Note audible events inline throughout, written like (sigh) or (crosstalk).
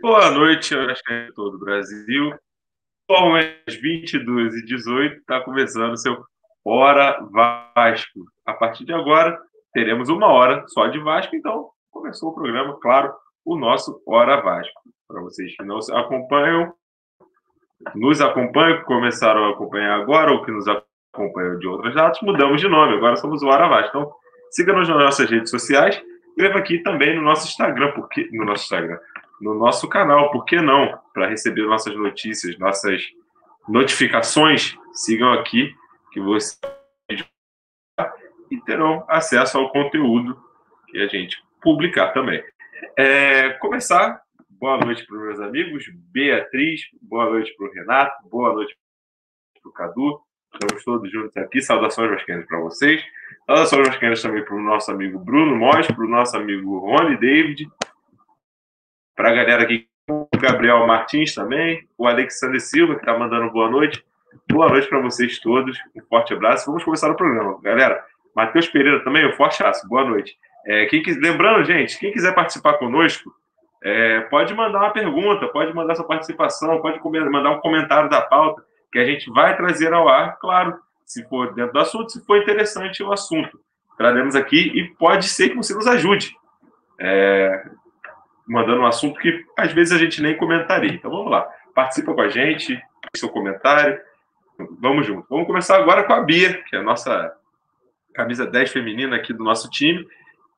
Boa noite, acho que é todo o Brasil. Bom, às 22h18 está começando o seu Hora Vasco. A partir de agora, teremos uma hora só de Vasco, então começou o programa, claro, o nosso Hora Vasco. Para vocês que não acompanham, nos acompanham, que começaram a acompanhar agora, ou que nos acompanham de outras datas, mudamos de nome, agora somos o Hora Vasco. Então, siga-nos nas nossas redes sociais, escreva aqui também no nosso Instagram, porque no nosso Instagram, no nosso canal, por que não? Para receber nossas notícias, nossas notificações, sigam aqui que você e terão acesso ao conteúdo que a gente publicar também. É, começar, boa noite para os meus amigos, Beatriz, boa noite para o Renato, boa noite para o Cadu, estamos todos juntos aqui, saudações vascaínas para vocês, saudações vascaínas também para o nosso amigo Bruno Mós, para o nosso amigo Rony David, para a galera aqui, o Gabriel Martins também, o Alexandre Silva, que está mandando boa noite. Boa noite para vocês todos, um forte abraço. Vamos começar o programa. Galera, Matheus Pereira também, um forte abraço, boa noite. É, quem, lembrando, gente, quem quiser participar conosco, é, pode mandar uma pergunta, pode mandar sua participação, pode mandar um comentário da pauta, que a gente vai trazer ao ar, claro, se for dentro do assunto, se for interessante o assunto. Traremos aqui e pode ser que você nos ajude. É, mandando um assunto que às vezes a gente nem comentaria. Então vamos lá, participa com a gente, seu comentário. Vamos junto. Vamos começar agora com a Bia, que é a nossa camisa 10 feminina aqui do nosso time.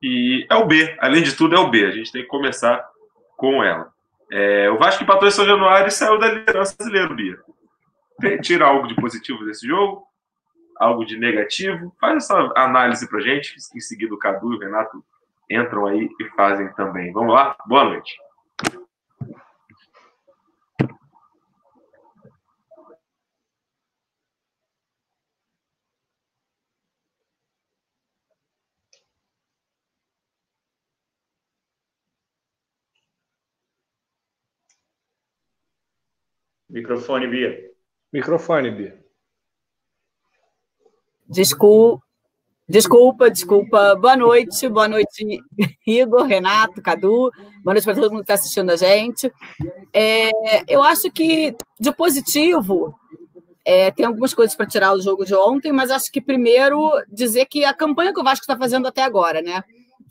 E é o B, além de tudo, é o B. A gente tem que começar com ela. É, o Vasco empatou em São Januário e saiu da liderança brasileira, Bia. Tira algo de positivo desse jogo, algo de negativo. Faz essa análise pra gente. Em seguida, o Cadu e o Renato entram aí e fazem também. Vamos lá? Boa noite. Microfone, Bia. Microfone, Bia. Desculpa, Desculpa, desculpa. Boa noite, boa noite, (laughs) Igor, Renato, Cadu. Boa noite para todo mundo que está assistindo a gente. É, eu acho que, de positivo, é, tem algumas coisas para tirar do jogo de ontem, mas acho que primeiro dizer que a campanha que o Vasco está fazendo até agora, né?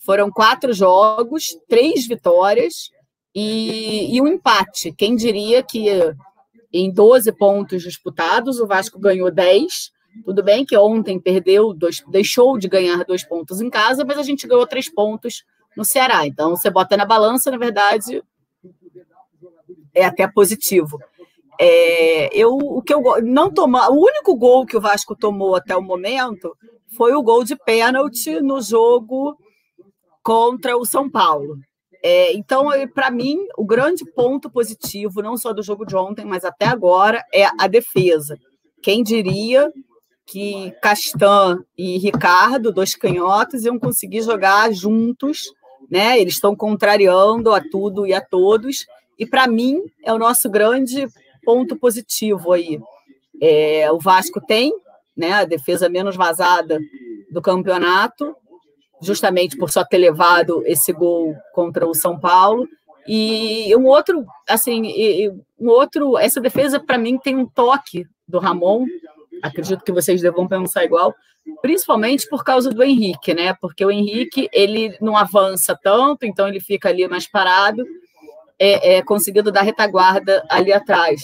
Foram quatro jogos, três vitórias e, e um empate. Quem diria que em 12 pontos disputados, o Vasco ganhou 10 tudo bem que ontem perdeu, dois, deixou de ganhar dois pontos em casa, mas a gente ganhou três pontos no Ceará. Então, você bota na balança, na verdade, é até positivo. É, eu, o que eu não tomar, o único gol que o Vasco tomou até o momento foi o gol de pênalti no jogo contra o São Paulo. É, então, para mim, o grande ponto positivo, não só do jogo de ontem, mas até agora, é a defesa. Quem diria que Castan e Ricardo, dois canhotos, iam conseguir jogar juntos, né? Eles estão contrariando a tudo e a todos, e para mim é o nosso grande ponto positivo aí. É, o Vasco tem, né, a defesa menos vazada do campeonato, justamente por só ter levado esse gol contra o São Paulo. E um outro, assim, um outro, essa defesa para mim tem um toque do Ramon, acredito que vocês devam pensar igual, principalmente por causa do Henrique, né? Porque o Henrique ele não avança tanto, então ele fica ali mais parado, é, é conseguindo dar retaguarda ali atrás.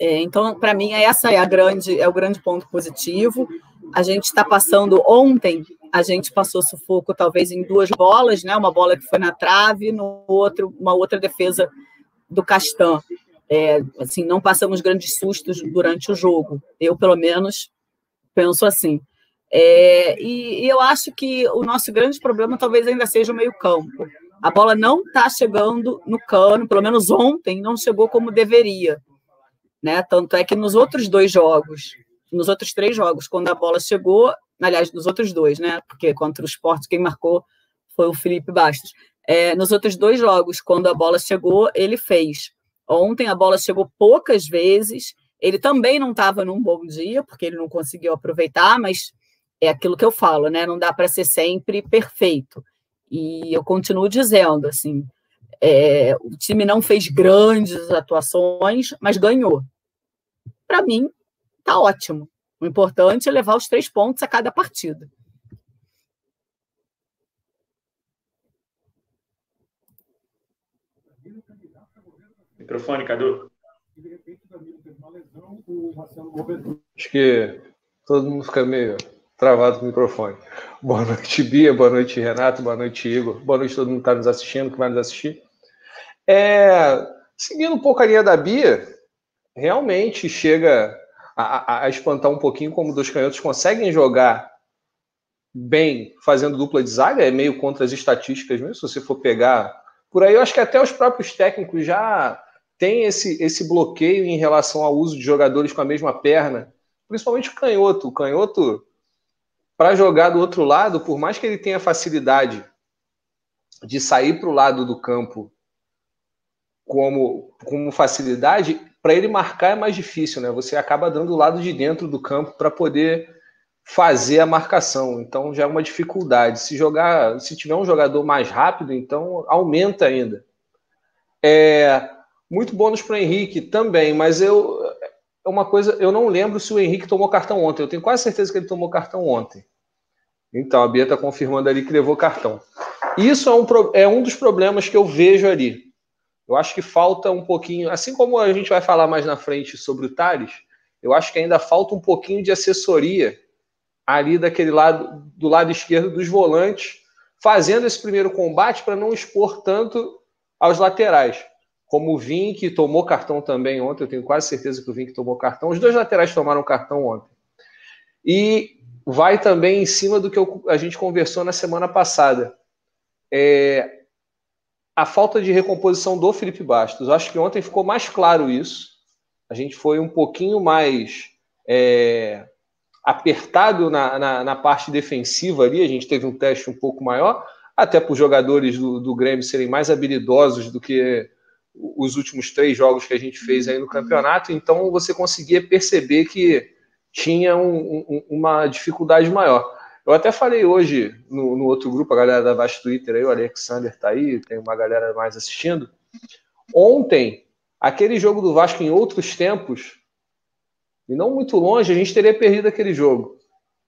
É, então, para mim, essa é a grande, é o grande ponto positivo. A gente está passando ontem, a gente passou sufoco talvez em duas bolas, né? Uma bola que foi na trave, no outro, uma outra defesa do Castan. É, assim, não passamos grandes sustos durante o jogo. Eu, pelo menos, penso assim. É, e, e, eu acho que o nosso grande problema talvez ainda seja o meio-campo. A bola não está chegando no cano, pelo menos ontem não chegou como deveria. Né? Tanto é que nos outros dois jogos, nos outros três jogos, quando a bola chegou, aliás, nos outros dois, né? Porque contra o Sport quem marcou foi o Felipe Bastos. É, nos outros dois jogos, quando a bola chegou, ele fez. Ontem a bola chegou poucas vezes. Ele também não estava num bom dia, porque ele não conseguiu aproveitar, mas é aquilo que eu falo, né? Não dá para ser sempre perfeito. E eu continuo dizendo, assim, É, o time não fez grandes atuações, mas ganhou. Para mim, tá ótimo. O importante é levar os três pontos a cada partida. Microfone, Cadu. Acho que todo mundo fica meio travado com o microfone. Boa noite, Bia. Boa noite, Renato. Boa noite, Igor. Boa noite, todo mundo que está nos assistindo, que vai nos assistir. É, seguindo um pouco a linha da Bia, realmente chega a, a, espantar um pouquinho como os canhotos conseguem jogar bem fazendo dupla de zaga, é meio contra as estatísticas mesmo, se você for pegar por aí, eu acho que até os próprios técnicos já têm esse, esse bloqueio em relação ao uso de jogadores com a mesma perna, principalmente o canhoto. O canhoto, para jogar do outro lado, por mais que ele tenha facilidade de sair para o lado do campo como, como facilidade, para ele marcar é mais difícil, né? Você acaba dando o lado de dentro do campo para poder fazer a marcação. Então já é uma dificuldade. Se jogar, se tiver um jogador mais rápido, então aumenta ainda. É muito bônus para Henrique também, mas eu é uma coisa, eu não lembro se o Henrique tomou cartão ontem. Eu tenho quase certeza que ele tomou cartão ontem. Então a Bia está confirmando ali que levou cartão. Isso é um, é um dos problemas que eu vejo ali. Eu acho que falta um pouquinho, assim como a gente vai falar mais na frente sobre o Thales, eu acho que ainda falta um pouquinho de assessoria ali daquele lado, do lado esquerdo dos volantes, fazendo esse primeiro combate para não expor tanto aos laterais. Como o Vink tomou cartão também ontem, eu tenho quase certeza que o Vink tomou cartão. Os dois laterais tomaram cartão ontem. E vai também em cima do que a gente conversou na semana passada. É, a falta de recomposição do Felipe Bastos. Acho que ontem ficou mais claro isso. A gente foi um pouquinho mais é, apertado na, na, na, parte defensiva ali. A gente teve um teste um pouco maior, até para os jogadores do, do Grêmio serem mais habilidosos do que os últimos três jogos que a gente fez aí no campeonato. Então você conseguia perceber que tinha um, um, uma dificuldade maior. Eu até falei hoje no, no outro grupo, a galera da Vasco Twitter aí, o Alexander tá aí, tem uma galera mais assistindo. Ontem, aquele jogo do Vasco em outros tempos, e não muito longe, a gente teria perdido aquele jogo.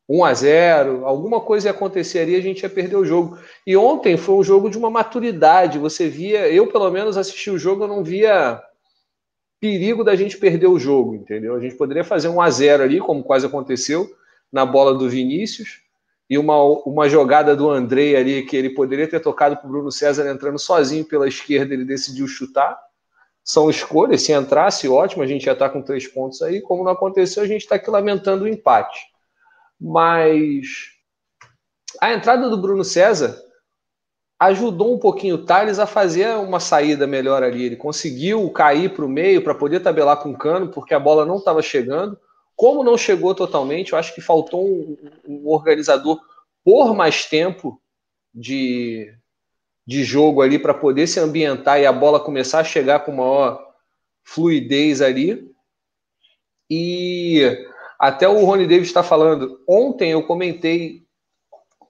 1 a 0 alguma coisa ia acontecer ali, a gente ia perder o jogo. E ontem foi um jogo de uma maturidade. Você via, eu pelo menos assisti o jogo, eu não via perigo da gente perder o jogo, entendeu? A gente poderia fazer 1 a 0 ali, como quase aconteceu na bola do Vinícius, e uma, uma jogada do Andrei ali que ele poderia ter tocado para o Bruno César entrando sozinho pela esquerda, ele decidiu chutar. São escolhas, se entrasse, ótimo, a gente já está com três pontos aí. Como não aconteceu, a gente está aqui lamentando o empate. Mas a entrada do Bruno César ajudou um pouquinho o Thales a fazer uma saída melhor ali. Ele conseguiu cair para o meio para poder tabelar com o cano, porque a bola não estava chegando. Como não chegou totalmente, eu acho que faltou um, um organizador por mais tempo de, de jogo ali para poder se ambientar e a bola começar a chegar com maior fluidez ali. E até o Rony Davis está falando. Ontem eu comentei,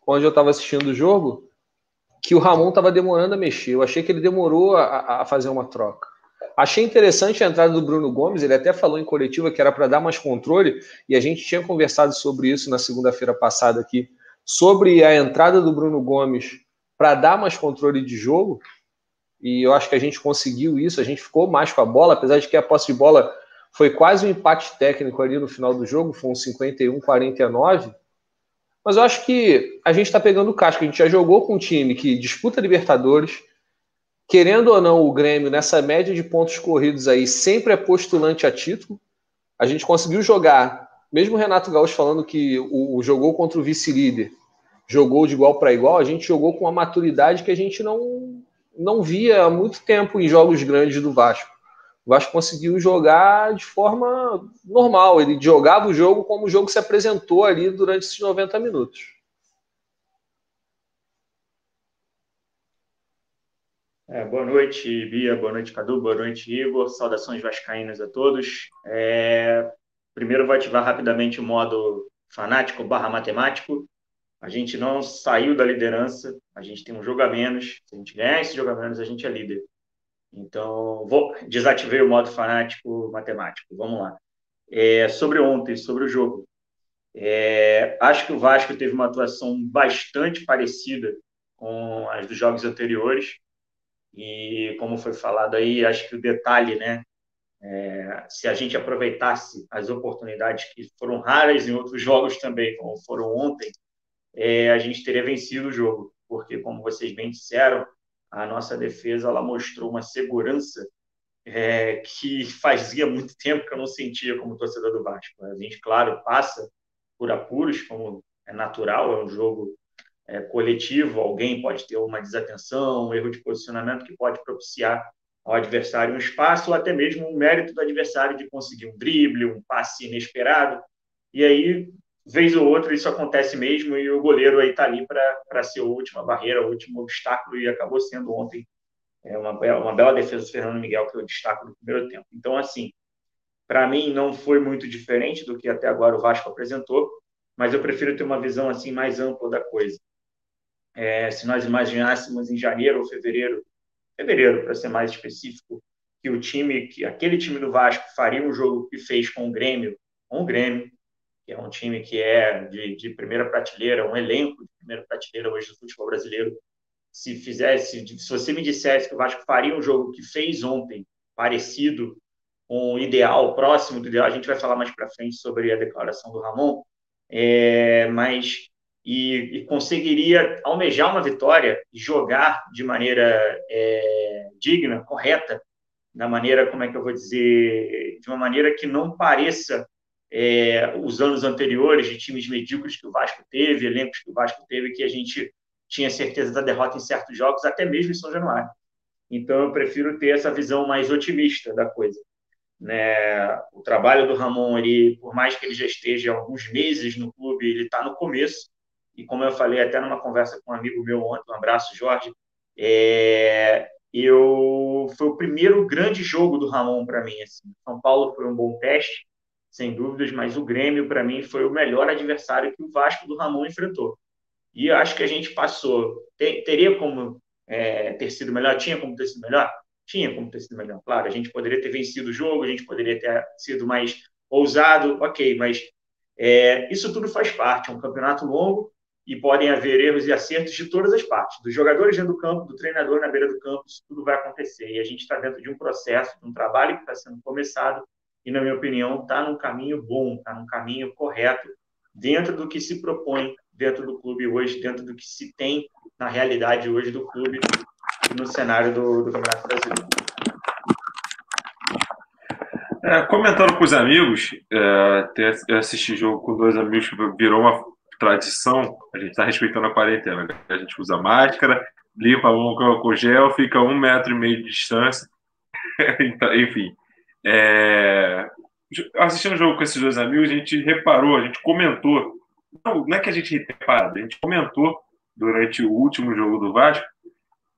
onde eu estava assistindo o jogo, que o Ramon estava demorando a mexer. Eu achei que ele demorou a, a fazer uma troca. Achei interessante a entrada do Bruno Gomes, ele até falou em coletiva que era para dar mais controle, e a gente tinha conversado sobre isso na segunda-feira passada aqui, sobre a entrada do Bruno Gomes para dar mais controle de jogo, e eu acho que a gente conseguiu isso, a gente ficou mais com a bola, apesar de que a posse de bola foi quase um empate técnico ali no final do jogo, foi um 51-49, mas eu acho que a gente está pegando o casco, a gente já jogou com um time que disputa Libertadores, querendo ou não, o Grêmio, nessa média de pontos corridos aí, sempre é postulante a título. A gente conseguiu jogar, mesmo o Renato Gaúcho falando que o, o jogou contra o vice-líder, jogou de igual para igual, a gente jogou com uma maturidade que a gente não, não via há muito tempo em jogos grandes do Vasco. O Vasco conseguiu jogar de forma normal, ele jogava o jogo como o jogo se apresentou ali durante esses 90 minutos. É, boa noite, Bia, boa noite, Cadu, boa noite, Igor. Saudações vascaínas a todos. É, primeiro vou ativar rapidamente o modo fanático barra matemático. A gente não saiu da liderança, a gente tem um jogo a menos. Se a gente ganhar esse jogo a menos, a gente é líder. Então, vou desativei o modo fanático matemático. Vamos lá. É, sobre ontem, sobre o jogo. É, acho que o Vasco teve uma atuação bastante parecida com as dos jogos anteriores. E como foi falado aí, acho que o detalhe, né? É, se a gente aproveitasse as oportunidades que foram raras em outros jogos também, como foram ontem, é, a gente teria vencido o jogo, porque, como vocês bem disseram, a nossa defesa ela mostrou uma segurança é, que fazia muito tempo que eu não sentia como torcedor do Vasco. A gente, claro, passa por apuros, como é natural, é um jogo é, coletivo, alguém pode ter uma desatenção, um erro de posicionamento que pode propiciar ao adversário um espaço ou até mesmo um mérito do adversário de conseguir um drible, um passe inesperado. E aí, vez ou outra, isso acontece mesmo e o goleiro aí está ali para ser a última barreira, o último obstáculo e acabou sendo ontem é uma, bela, uma bela defesa do Fernando Miguel que eu destaco no primeiro tempo. Então, assim, para mim não foi muito diferente do que até agora o Vasco apresentou, mas eu prefiro ter uma visão assim mais ampla da coisa. É, se nós imaginássemos em janeiro ou fevereiro, fevereiro para ser mais específico, que o time, que aquele time do Vasco faria um jogo que fez com o Grêmio, com o Grêmio, que é um time que é de, de primeira prateleira, um elenco de primeira prateleira hoje do futebol brasileiro. Se fizesse, se você me dissesse que o Vasco faria um jogo que fez ontem, parecido um ideal, próximo do ideal. A gente vai falar mais para frente sobre a declaração do Ramon, é, mas e, e, conseguiria almejar uma vitória jogar de maneira é, digna, correta, da maneira, como é que eu vou dizer, de uma maneira que não pareça é, os anos anteriores de times medíocres que o Vasco teve, elencos que o Vasco teve, que a gente tinha certeza da derrota em certos jogos, até mesmo em São Januário. Então, eu prefiro ter essa visão mais otimista da coisa. Né? O trabalho do Ramon, ele, por mais que ele já esteja alguns meses no clube, ele está no começo. E como eu falei até numa conversa com um amigo meu ontem, um abraço, Jorge, é, eu foi o primeiro grande jogo do Ramon para mim. Assim. São Paulo foi um bom teste, sem dúvidas, mas o Grêmio para mim foi o melhor adversário que o Vasco do Ramon enfrentou. E acho que a gente passou. Ter, teria como é, ter sido melhor? Tinha como ter sido melhor? Tinha como ter sido melhor, claro. A gente poderia ter vencido o jogo, a gente poderia ter sido mais ousado, ok, mas é, isso tudo faz parte. É um campeonato longo e podem haver erros e acertos de todas as partes, dos jogadores dentro do campo, do treinador na beira do campo, isso tudo vai acontecer. E a gente está dentro de um processo, de um trabalho que está sendo começado e, na minha opinião, está num caminho bom, está num caminho correto, dentro do que se propõe dentro do clube hoje, dentro do que se tem na realidade hoje do clube no cenário do, do Campeonato Brasileiro. É, comentando com os amigos, é, ter, assistir jogo com dois amigos virou uma tradição, a gente está respeitando a quarentena. A gente usa máscara, limpa a mão com gel, fica um metro e meio de distância. (laughs) então, enfim. É, assistindo o jogo com esses dois amigos, a gente reparou, a gente comentou. Não, não é que a gente reparou, a gente comentou durante o último jogo do Vasco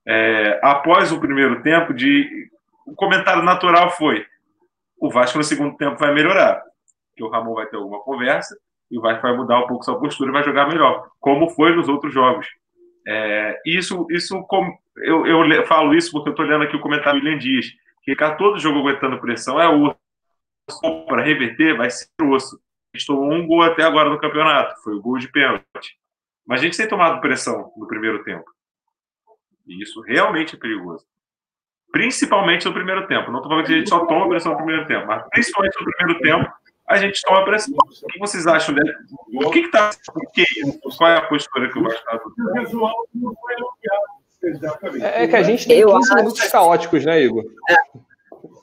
é, após o primeiro tempo, de o comentário natural foi: o Vasco no segundo tempo vai melhorar, que o Ramon vai ter alguma conversa e Vasco vai mudar um pouco sua postura e vai jogar melhor, como foi nos outros jogos. É, isso, isso eu, eu falo isso porque eu estou olhando aqui o comentário do William Dias, que ficar todo jogo aguentando pressão é osso. Para reverter, vai ser osso. A gente tomou um gol até agora no campeonato, foi o gol de pênalti. Mas a gente tem tomado pressão no primeiro tempo. E isso realmente é perigoso. Principalmente no primeiro tempo. Não estou falando que a gente só toma pressão no primeiro tempo, mas principalmente no primeiro tempo, a gente toma pressão. O que vocês acham dele? O que está. Qual é a postura que o Vasco está é, é que a gente tem 15 minutos caóticos, né, Igor? É.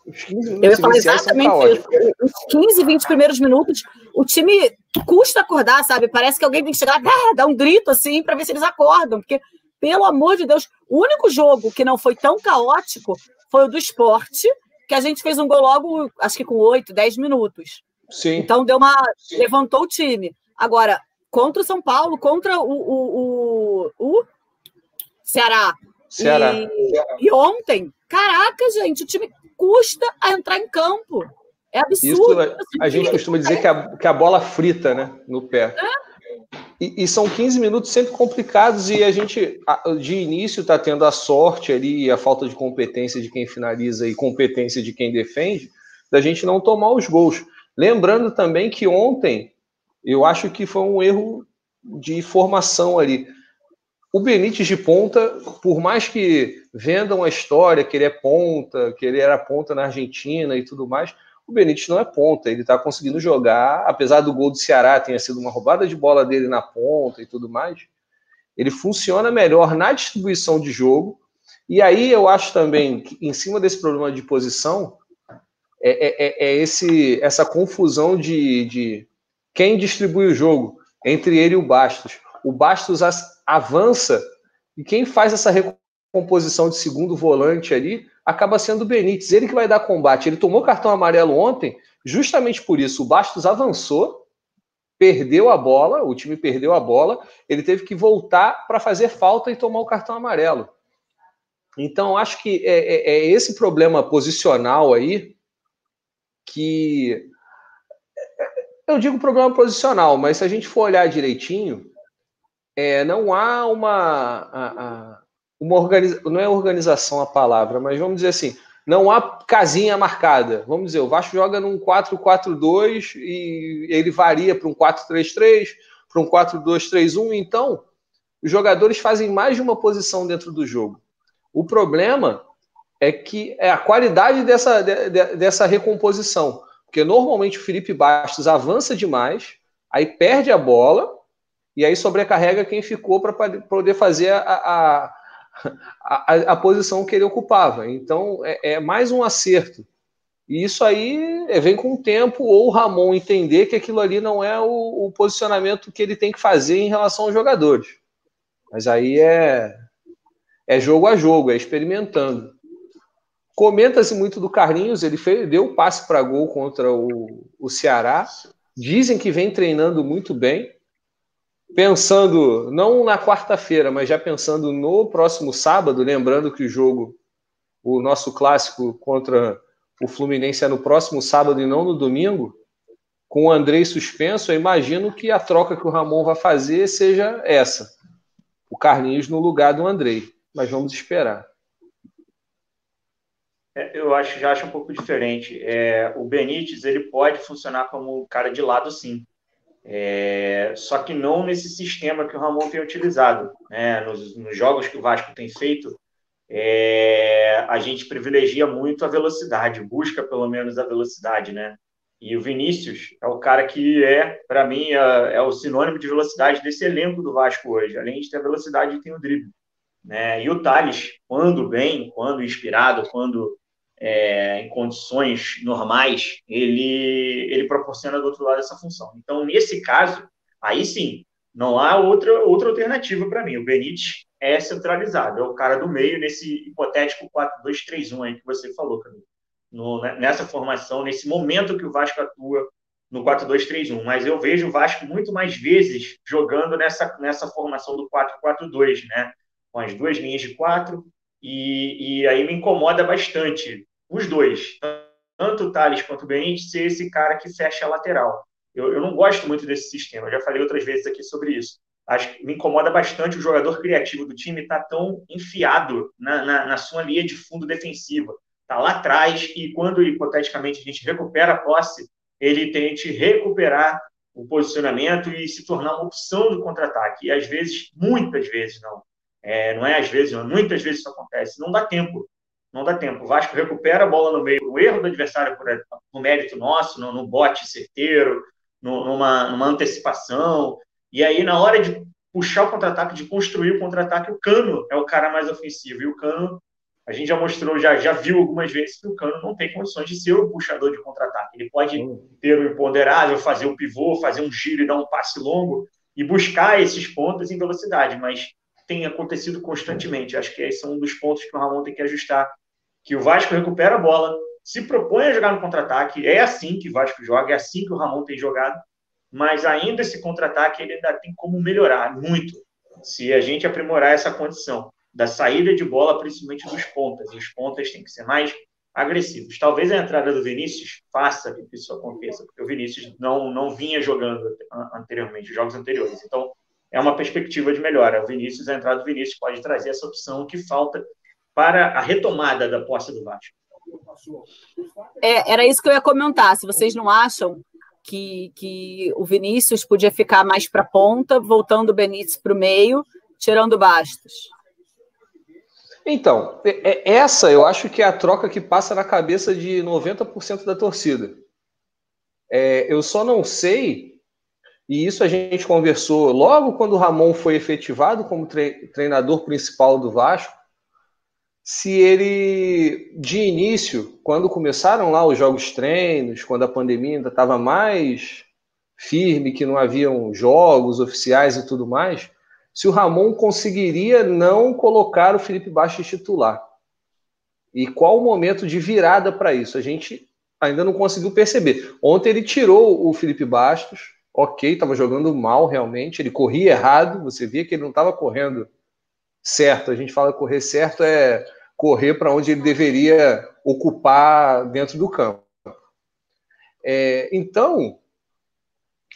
Os 15 minutos Eu ia falar exatamente isso. Os 15, 20 primeiros minutos, o time custa acordar, sabe? Parece que alguém tem que chegar, dar um grito assim, para ver se eles acordam, porque pelo amor de Deus, o único jogo que não foi tão caótico foi o do esporte, que a gente fez um gol logo, acho que com 8, 10 minutos. Sim. Então deu uma. Sim. levantou o time. Agora, contra o São Paulo, contra o, o, o, o Ceará. Ceará. E, e, ontem, caraca, gente, o time custa a entrar em campo. É absurdo. Isso, a, a gente costuma dizer que a, que a bola frita, né? No pé. É. E, e, são 15 minutos sempre complicados e a gente, de início, está tendo a sorte ali a falta de competência de quem finaliza e competência de quem defende, da gente não tomar os gols. Lembrando também que ontem, eu acho que foi um erro de formação ali. O Benítez de ponta, por mais que vendam a história que ele é ponta, que ele era ponta na Argentina e tudo mais, o Benítez não é ponta, ele está conseguindo jogar, apesar do gol do Ceará tenha sido uma roubada de bola dele na ponta e tudo mais, ele funciona melhor na distribuição de jogo. E aí eu acho também que, em cima desse problema de posição, é, é, é, é esse, essa confusão de, de quem distribui o jogo entre ele e o Bastos. O Bastos avança e quem faz essa recomposição de segundo volante ali acaba sendo o Benítez, ele que vai dar combate. Ele tomou cartão amarelo ontem, justamente por isso. O Bastos avançou, perdeu a bola, o time perdeu a bola, ele teve que voltar para fazer falta e tomar o cartão amarelo. Então, acho que é, é, é esse problema posicional aí que. Eu digo problema posicional, mas se a gente for olhar direitinho, é, não há uma. A, uma organiza... não é organização a palavra, mas vamos dizer assim, não há casinha marcada. Vamos dizer, o Vasco joga num 4-4-2 e ele varia para um 4-3-3, para um 4-2-3-1, então os jogadores fazem mais de uma posição dentro do jogo. O problema é que é a qualidade dessa, de, dessa recomposição, porque normalmente o Felipe Bastos avança demais, aí perde a bola e aí sobrecarrega quem ficou para poder fazer a, a a, a, posição que ele ocupava. Então, é, é, mais um acerto. E isso aí é, vem com o tempo, ou o Ramon entender que aquilo ali não é o, o posicionamento que ele tem que fazer em relação aos jogadores. Mas aí é, é jogo a jogo, é experimentando. Comenta-se muito do Carlinhos, ele fez, deu passe para gol contra o, o Ceará. Dizem que vem treinando muito bem pensando não na quarta-feira, mas já pensando no próximo sábado, lembrando que o jogo, o nosso clássico contra o Fluminense é no próximo sábado e não no domingo, com o Andrei suspenso, eu imagino que a troca que o Ramon vai fazer seja essa. O Carlinhos no lugar do Andrei. Mas vamos esperar. É, eu acho, já acho um pouco diferente. É, o Benítez ele pode funcionar como cara de lado, sim. É, só que não nesse sistema que o Ramon tem utilizado. Né? Nos, nos jogos que o Vasco tem feito, é, a gente privilegia muito a velocidade, busca pelo menos a velocidade, né? E o Vinícius é o cara que é, para mim, é, é, o sinônimo de velocidade desse elenco do Vasco hoje. Além de ter a velocidade, tem o drible. Né? E o Thales, quando bem, quando inspirado, quando é, em condições normais, ele, ele proporciona do outro lado essa função. Então, nesse caso, aí sim, não há outra, outra alternativa para mim. O Benítez é centralizado, é o cara do meio nesse hipotético 4-2-3-1 aí que você falou, Camilo. No, né, nessa formação, nesse momento que o Vasco atua no 4-2-3-1. Mas eu vejo o Vasco muito mais vezes jogando nessa, nessa formação do 4-4-2, né? Com as duas linhas de quatro, e, e aí me incomoda bastante os dois, tanto o Thales quanto o Benítez, ser esse cara que fecha a lateral. Eu, eu não gosto muito desse sistema, eu já falei outras vezes aqui sobre isso. Acho que me incomoda bastante o jogador criativo do time estar tá tão enfiado na, na, na sua linha de fundo defensiva. Está lá atrás e quando, hipoteticamente, a gente recupera a posse, ele tente recuperar o posicionamento e se tornar uma opção do contra-ataque. E às vezes, muitas vezes não. É, não é às vezes, muitas vezes isso acontece. Não dá tempo não dá tempo. O Vasco recupera a bola no meio, o erro do adversário por, no mérito nosso, no, no bote certeiro, no, numa, numa antecipação. E aí, na hora de puxar o contra-ataque, de construir o contra-ataque, o Cano é o cara mais ofensivo. E o Cano, a gente já mostrou, já, já viu algumas vezes que o Cano não tem condições de ser o puxador de contra-ataque. Ele pode ter o imponderável, fazer o pivô, fazer um giro e dar um passe longo e buscar esses pontos em velocidade, mas tem acontecido constantemente. Acho que esse é um dos pontos que o Ramon tem que ajustar. Que o Vasco recupera a bola, se propõe a jogar no contra-ataque, é assim que o Vasco joga, é assim que o Ramon tem jogado, mas ainda esse contra-ataque ele ainda tem como melhorar muito, se a gente aprimorar essa condição da saída de bola, principalmente dos pontas. Os pontas têm que ser mais agressivos. Talvez a entrada do Vinícius faça que isso aconteça, porque o Vinícius não, não vinha jogando anteriormente, jogos anteriores. Então, é uma perspectiva de melhora. O Vinícius, a entrada do Vinícius pode trazer essa opção que falta para a retomada da posse do Vasco. É, era isso que eu ia comentar. Se vocês não acham que, que o Vinícius podia ficar mais para a ponta, voltando o Benítez para o meio, tirando o Bastos. Então, é, é, essa eu acho que é a troca que passa na cabeça de 90% da torcida. É, eu só não sei, e isso a gente conversou logo quando o Ramon foi efetivado como treinador principal do Vasco, se ele, de início, quando começaram lá os jogos treinos, quando a pandemia ainda estava mais firme, que não haviam jogos oficiais e tudo mais, se o Ramon conseguiria não colocar o Felipe Bastos titular. E qual o momento de virada para isso? A gente ainda não conseguiu perceber. Ontem ele tirou o Felipe Bastos, ok, estava jogando mal realmente, ele corria errado, você via que ele não estava correndo certo. A gente fala correr certo é correr para onde ele deveria ocupar dentro do campo. É, então,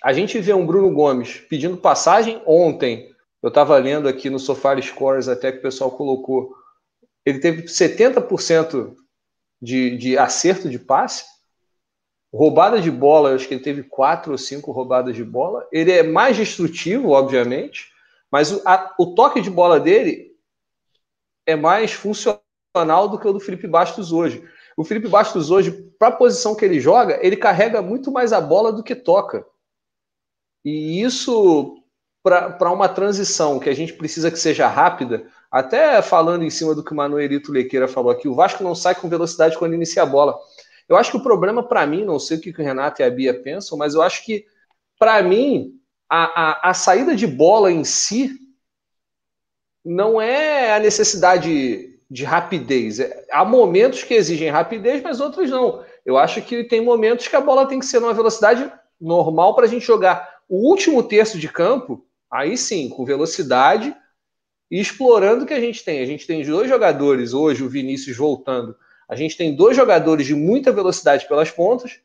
a gente vê um Bruno Gomes pedindo passagem ontem. Eu estava lendo aqui no Sofar Scores, até que o pessoal colocou. Ele teve 70% de, de acerto de passe. Roubada de bola, eu acho que ele teve quatro ou cinco roubadas de bola. Ele é mais destrutivo, obviamente, mas o, a, o toque de bola dele é mais funcional do que o do Felipe Bastos hoje. O Felipe Bastos hoje, para a posição que ele joga, ele carrega muito mais a bola do que toca. E isso, para uma transição que a gente precisa que seja rápida, até falando em cima do que o Manuelito Lequeira falou aqui, o Vasco não sai com velocidade quando inicia a bola. Eu acho que o problema para mim, não sei o que o Renato e a Bia pensam, mas eu acho que, para mim, a, a, a saída de bola em si não é a necessidade de rapidez. É, há momentos que exigem rapidez, mas outros não. Eu acho que tem momentos que a bola tem que ser numa velocidade normal para a gente jogar o último terço de campo, aí sim, com velocidade e explorando o que a gente tem. A gente tem dois jogadores, hoje o Vinícius voltando, a gente tem dois jogadores de muita velocidade pelas pontas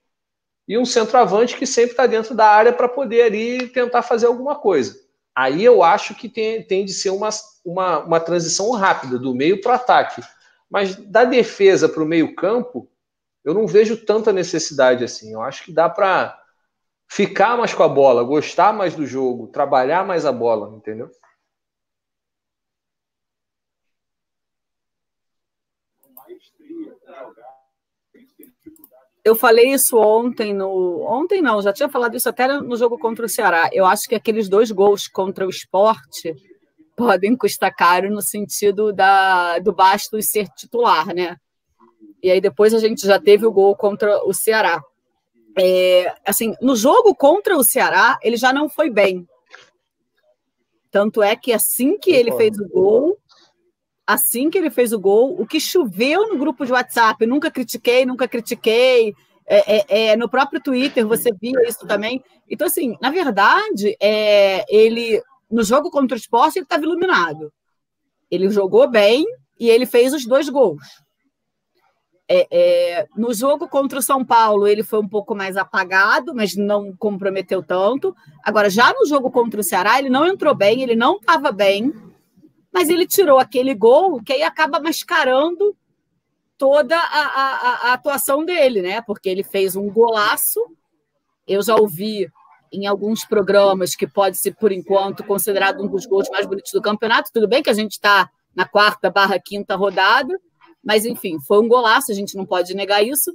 e um centroavante que sempre está dentro da área para poder ali tentar fazer alguma coisa. Aí eu acho que tem, tem de ser uma, uma, uma transição rápida, do meio para o ataque. Mas da defesa para o meio-campo, eu não vejo tanta necessidade assim. Eu acho que dá para ficar mais com a bola, gostar mais do jogo, trabalhar mais a bola, entendeu? Eu falei isso ontem no. Ontem não, já tinha falado isso até no jogo contra o Ceará. Eu acho que aqueles dois gols contra o esporte podem custar caro no sentido da, do Bastos ser titular, né? E aí depois a gente já teve o gol contra o Ceará. É, assim, no jogo contra o Ceará, ele já não foi bem. Tanto é que assim que ele fez o gol, assim que ele fez o gol, o que choveu no grupo de WhatsApp, nunca critiquei, nunca critiquei. É, é, é, no próprio Twitter você via isso também. Então, assim, na verdade, é, ele no jogo contra o esporte ele estava iluminado. Ele jogou bem e ele fez os dois gols. É, é, no jogo contra o São Paulo, ele foi um pouco mais apagado, mas não comprometeu tanto. Agora, já no jogo contra o Ceará, ele não entrou bem, ele não estava bem mas ele tirou aquele gol que aí acaba mascarando toda a, a, a, atuação dele, né? Porque ele fez um golaço. Eu já ouvi em alguns programas que pode ser, por enquanto, considerado um dos gols mais bonitos do campeonato. Tudo bem que a gente está na quarta barra quinta rodada, mas enfim, foi um golaço, a gente não pode negar isso.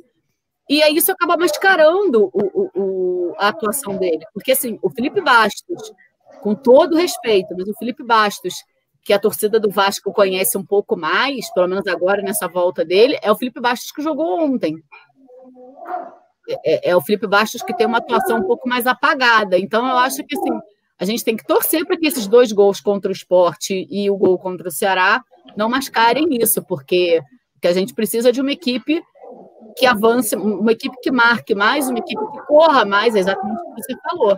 E aí isso acaba mascarando o, o, o, a atuação dele. Porque assim, o Felipe Bastos, com todo respeito, mas o Felipe Bastos que a torcida do Vasco conhece um pouco mais, pelo menos agora nessa volta dele, é o Felipe Bastos que jogou ontem. É, é, o Felipe Bastos que tem uma atuação um pouco mais apagada. Então, eu acho que assim, a gente tem que torcer para que esses dois gols contra o esporte e o gol contra o Ceará não mascarem isso, porque, porque a gente precisa de uma equipe que avance, uma equipe que marque mais, uma equipe que corra mais, é exatamente o que você falou.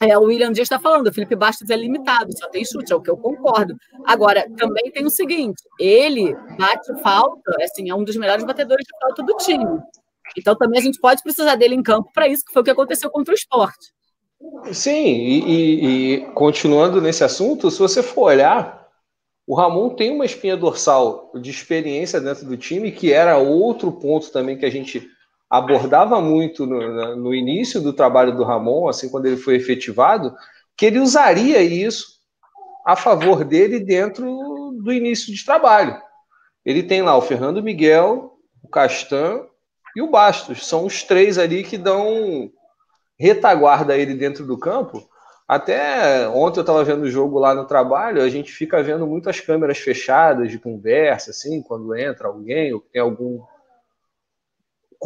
É, o William Dias está falando, o Felipe Bastos é limitado, só tem chute, é o que eu concordo. Agora, também tem o seguinte: ele bate falta, assim, é um dos melhores batedores de falta do time. Então, também a gente pode precisar dele em campo para isso, que foi o que aconteceu contra o esporte. Sim, e, e, e, continuando nesse assunto, se você for olhar, o Ramon tem uma espinha dorsal de experiência dentro do time, que era outro ponto também que a gente abordava muito no, no início do trabalho do Ramon, assim, quando ele foi efetivado, que ele usaria isso a favor dele dentro do início de trabalho. Ele tem lá o Fernando Miguel, o Castan e o Bastos. São os três ali que dão retaguarda a ele dentro do campo. Até ontem eu estava vendo o jogo lá no trabalho, a gente fica vendo muitas câmeras fechadas de conversa, assim, quando entra alguém ou tem algum.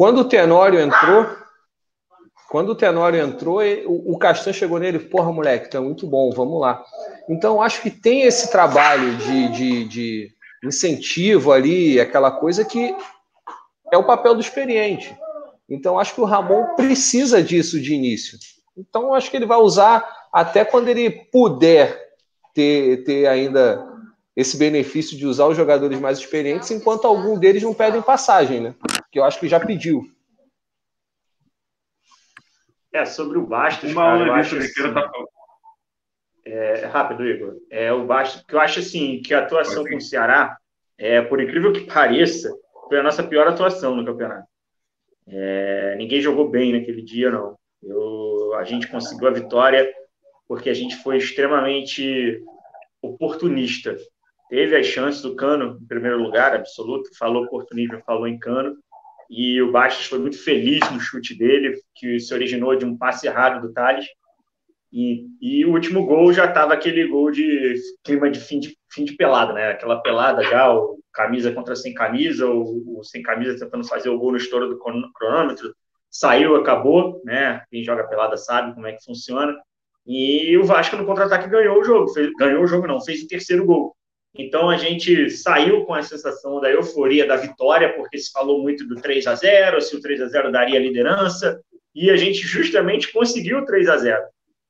Quando o Tenório entrou, quando o Tenório entrou, o, Castan chegou nele, porra, moleque, tá muito bom, vamos lá. Então, acho que tem esse trabalho de, de, de incentivo ali, aquela coisa que é o papel do experiente. Então, acho que o Ramon precisa disso de início. Então, acho que ele vai usar até quando ele puder ter, ter ainda esse benefício de usar os jogadores mais experientes, enquanto algum deles não pedem passagem, né? Que eu acho que já pediu. É, sobre o Bastos, Uma cara, eu acho assim, tá... é, rápido, Igor. É, o Bastos, que eu acho assim, que a atuação com o Ceará, é, por incrível que pareça, foi a nossa pior atuação no campeonato. É, ninguém jogou bem naquele dia, não. Eu, a gente conseguiu a vitória porque a gente foi extremamente oportunista. Teve as chances do Cano, em primeiro lugar, absoluto, falou oportunismo, falou em Cano, e o Bastos foi muito feliz no chute dele, que se originou de um passe errado do Thales, e, e o último gol já estava aquele gol de clima de fim, de fim de pelada, né? Aquela pelada já, o camisa contra sem camisa, o, o sem camisa tentando fazer o gol no estouro do cronômetro. Saiu, acabou, né? Quem joga pelada sabe como é que funciona. E o Vasco no contra-ataque ganhou o jogo. Fez, ganhou o jogo, não, fez o terceiro gol. Então a gente saiu com a sensação da euforia da vitória, porque se falou muito do 3 a 0 se o 3 a 0 daria liderança, e a gente justamente conseguiu o 3 a 0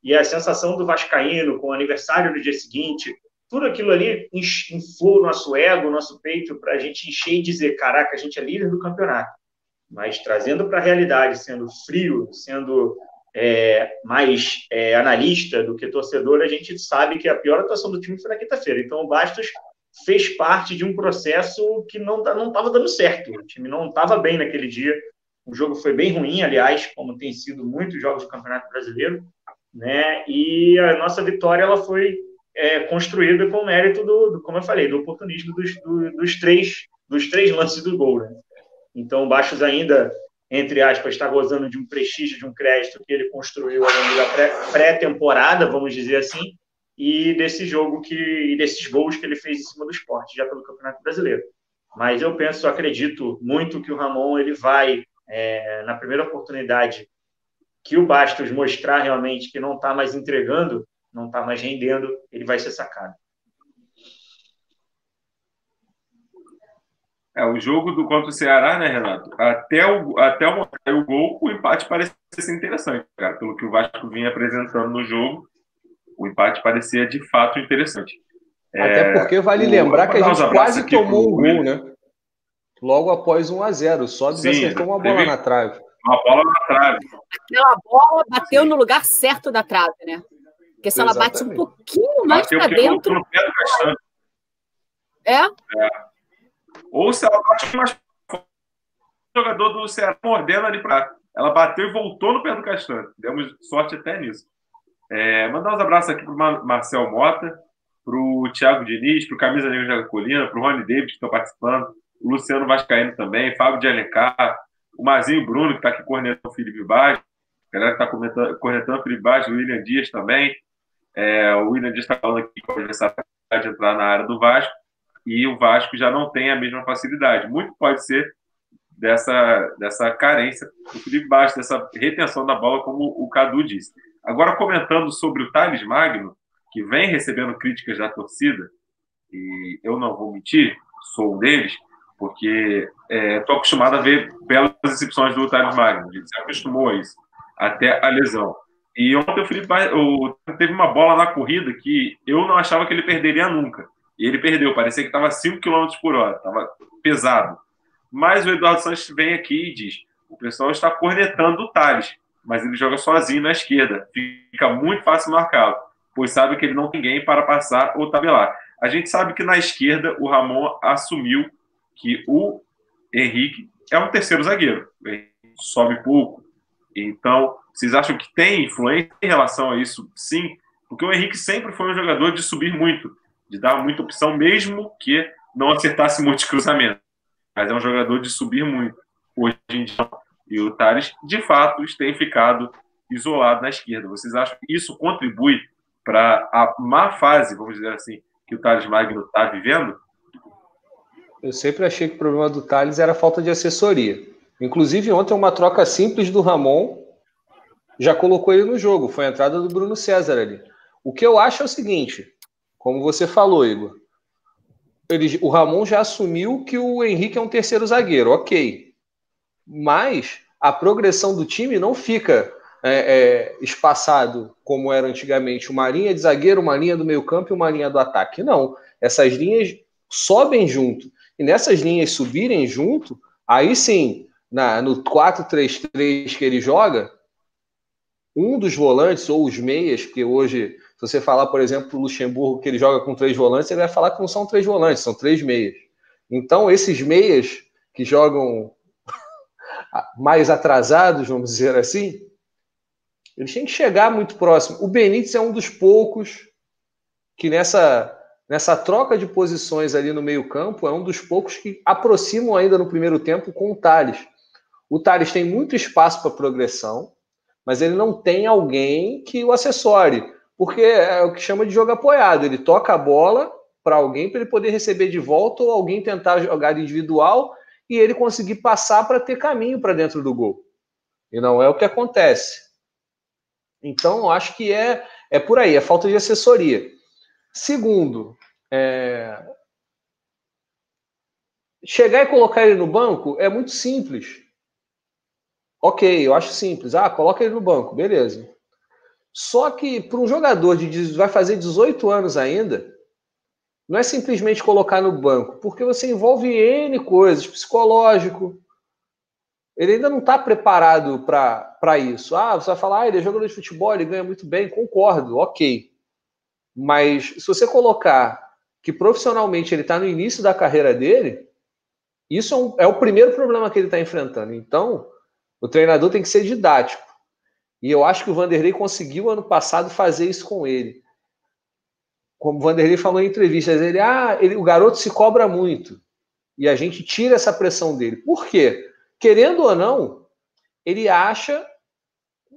e a sensação do Vascaíno com o aniversário no dia seguinte, tudo aquilo ali inflou o nosso ego, o nosso peito, para a gente encher e dizer: caraca, a gente é líder do campeonato. Mas trazendo para a realidade, sendo frio, sendo é, mais é, analista do que torcedor, a gente sabe que a pior atuação do time foi na quinta-feira. Então o Bastos fez parte de um processo que não tá, estava dando certo. O time não estava bem naquele dia. O jogo foi bem ruim, aliás, como tem sido muitos jogos do Campeonato Brasileiro né? E a nossa vitória ela foi é, construída com o mérito do, do, como eu falei, do oportunismo dos, do, dos três dos três lances do gol, né? Então, o Baixos ainda, entre aspas, está gozando de um prestígio, de um crédito que ele construiu ao longo da pré-temporada, vamos dizer assim, e desse jogo que e desses gols que ele fez em cima do esporte, já pelo Campeonato Brasileiro. Mas eu penso, acredito muito que o Ramon ele vai, é, na primeira oportunidade, que o Bastos mostrar realmente que não está mais entregando, não está mais rendendo, ele vai ser sacado. É, o jogo do contra o Ceará, né, Renato? Até o, até o, o gol, o empate parecia ser interessante, cara. Pelo que o Vasco vinha apresentando no jogo, o empate parecia de fato interessante. Até é, porque vale o, lembrar que a gente quase tomou um gol, né? Logo após 1 a 0 Só desacertou uma bola teve, na trave. Uma bola na trave. Aquela bola bateu no lugar certo da trave, né? Porque se ela bate um pouquinho mais para dentro. No pé do é? é? Ou se ela bate mais o jogador do Ceará mordendo ali para. Ela bateu e voltou no pé do Castanho. Demos sorte até nisso. É, mandar uns abraços aqui para o Marcel Mota, para o Thiago Diniz, para o Camisa Negra da Colina, para o Rony David, que estão participando, o Luciano Vascaíno também, Fábio de Alencar, o Mazinho Bruno, que está aqui cornetando o Felipe Vaz, a galera que está cornetando o Felipe Vaz, o William Dias também. É, o William Dias está falando aqui que pode de entrar na área do Vasco e o Vasco já não tem a mesma facilidade. Muito pode ser dessa, dessa carência do Felipe Baixo, dessa retenção da bola, como o Cadu disse. Agora, comentando sobre o Thales Magno, que vem recebendo críticas da torcida, e eu não vou mentir, sou um deles, porque estou é, acostumado a ver belas exibições do Thales Magno, a gente se acostumou a isso, até a lesão. E ontem o Felipe o, teve uma bola na corrida que eu não achava que ele perderia nunca. E ele perdeu, parecia que estava 5 km por hora, estava pesado. Mas o Eduardo Santos vem aqui e diz: o pessoal está cornetando o Thales. mas ele joga sozinho na esquerda. Fica muito fácil marcá-lo, pois sabe que ele não tem ninguém para passar ou tabelar. A gente sabe que na esquerda o Ramon assumiu que o Henrique é um terceiro zagueiro. Sobe pouco. Então, vocês acham que tem influência em relação a isso? Sim, porque o Henrique sempre foi um jogador de subir muito, de dar muita opção, mesmo que não acertasse muitos cruzamentos. Mas é um jogador de subir muito. Hoje em dia, e o Thales, de fato, tem ficado isolado na esquerda. Vocês acham que isso contribui para a má fase, vamos dizer assim, que o Thales Magno está vivendo? Eu sempre achei que o problema do Thales era a falta de assessoria. Inclusive, ontem, uma troca simples do Ramon já colocou ele no jogo. Foi a entrada do Bruno César ali. O que eu acho é o seguinte: como você falou, Igor, ele, o Ramon já assumiu que o Henrique é um terceiro zagueiro, ok. Mas a progressão do time não fica é, é, espaçado como era antigamente, uma linha de zagueiro, uma linha do meio campo e uma linha do ataque. Não. Essas linhas sobem junto. E nessas linhas subirem junto, aí sim, na, no 4-3-3 que ele joga, um dos volantes ou os meias, que hoje se você falar, por exemplo, o Luxemburgo que ele joga com três volantes, ele vai falar que não são três volantes, são três meias. Então, esses meias que jogam (laughs) mais atrasados, vamos dizer assim, eles têm que chegar muito próximo. O Benítez é um dos poucos que nessa, nessa troca de posições ali no meio-campo é um dos poucos que aproximam ainda no primeiro tempo com o Thales. O Thales tem muito espaço para progressão, mas ele não tem alguém que o acessore porque é o que chama de jogo apoiado. Ele toca a bola para alguém para ele poder receber de volta ou alguém tentar jogar individual e ele conseguir passar para ter caminho para dentro do gol. E não é o que acontece. Então, acho que é, é por aí, é falta de assessoria. Segundo, é... chegar e colocar ele no banco é muito simples. Ok, eu acho simples. Ah, coloca ele no banco, beleza. Só que para um jogador de vai fazer 18 anos ainda, não é simplesmente colocar no banco, porque você envolve N coisas, psicológico. Ele ainda não está preparado para isso. Ah, você vai falar, ah, ele é jogador de futebol, ele ganha muito bem, concordo, ok. Mas se você colocar que profissionalmente ele está no início da carreira dele, isso é, um, é o primeiro problema que ele está enfrentando. Então, o treinador tem que ser didático. E eu acho que o Vanderlei conseguiu ano passado fazer isso com ele. Como o Vanderlei falou em entrevistas, ele, ah, ele, o garoto se cobra muito. E a gente tira essa pressão dele. Por quê? Querendo ou não, ele acha,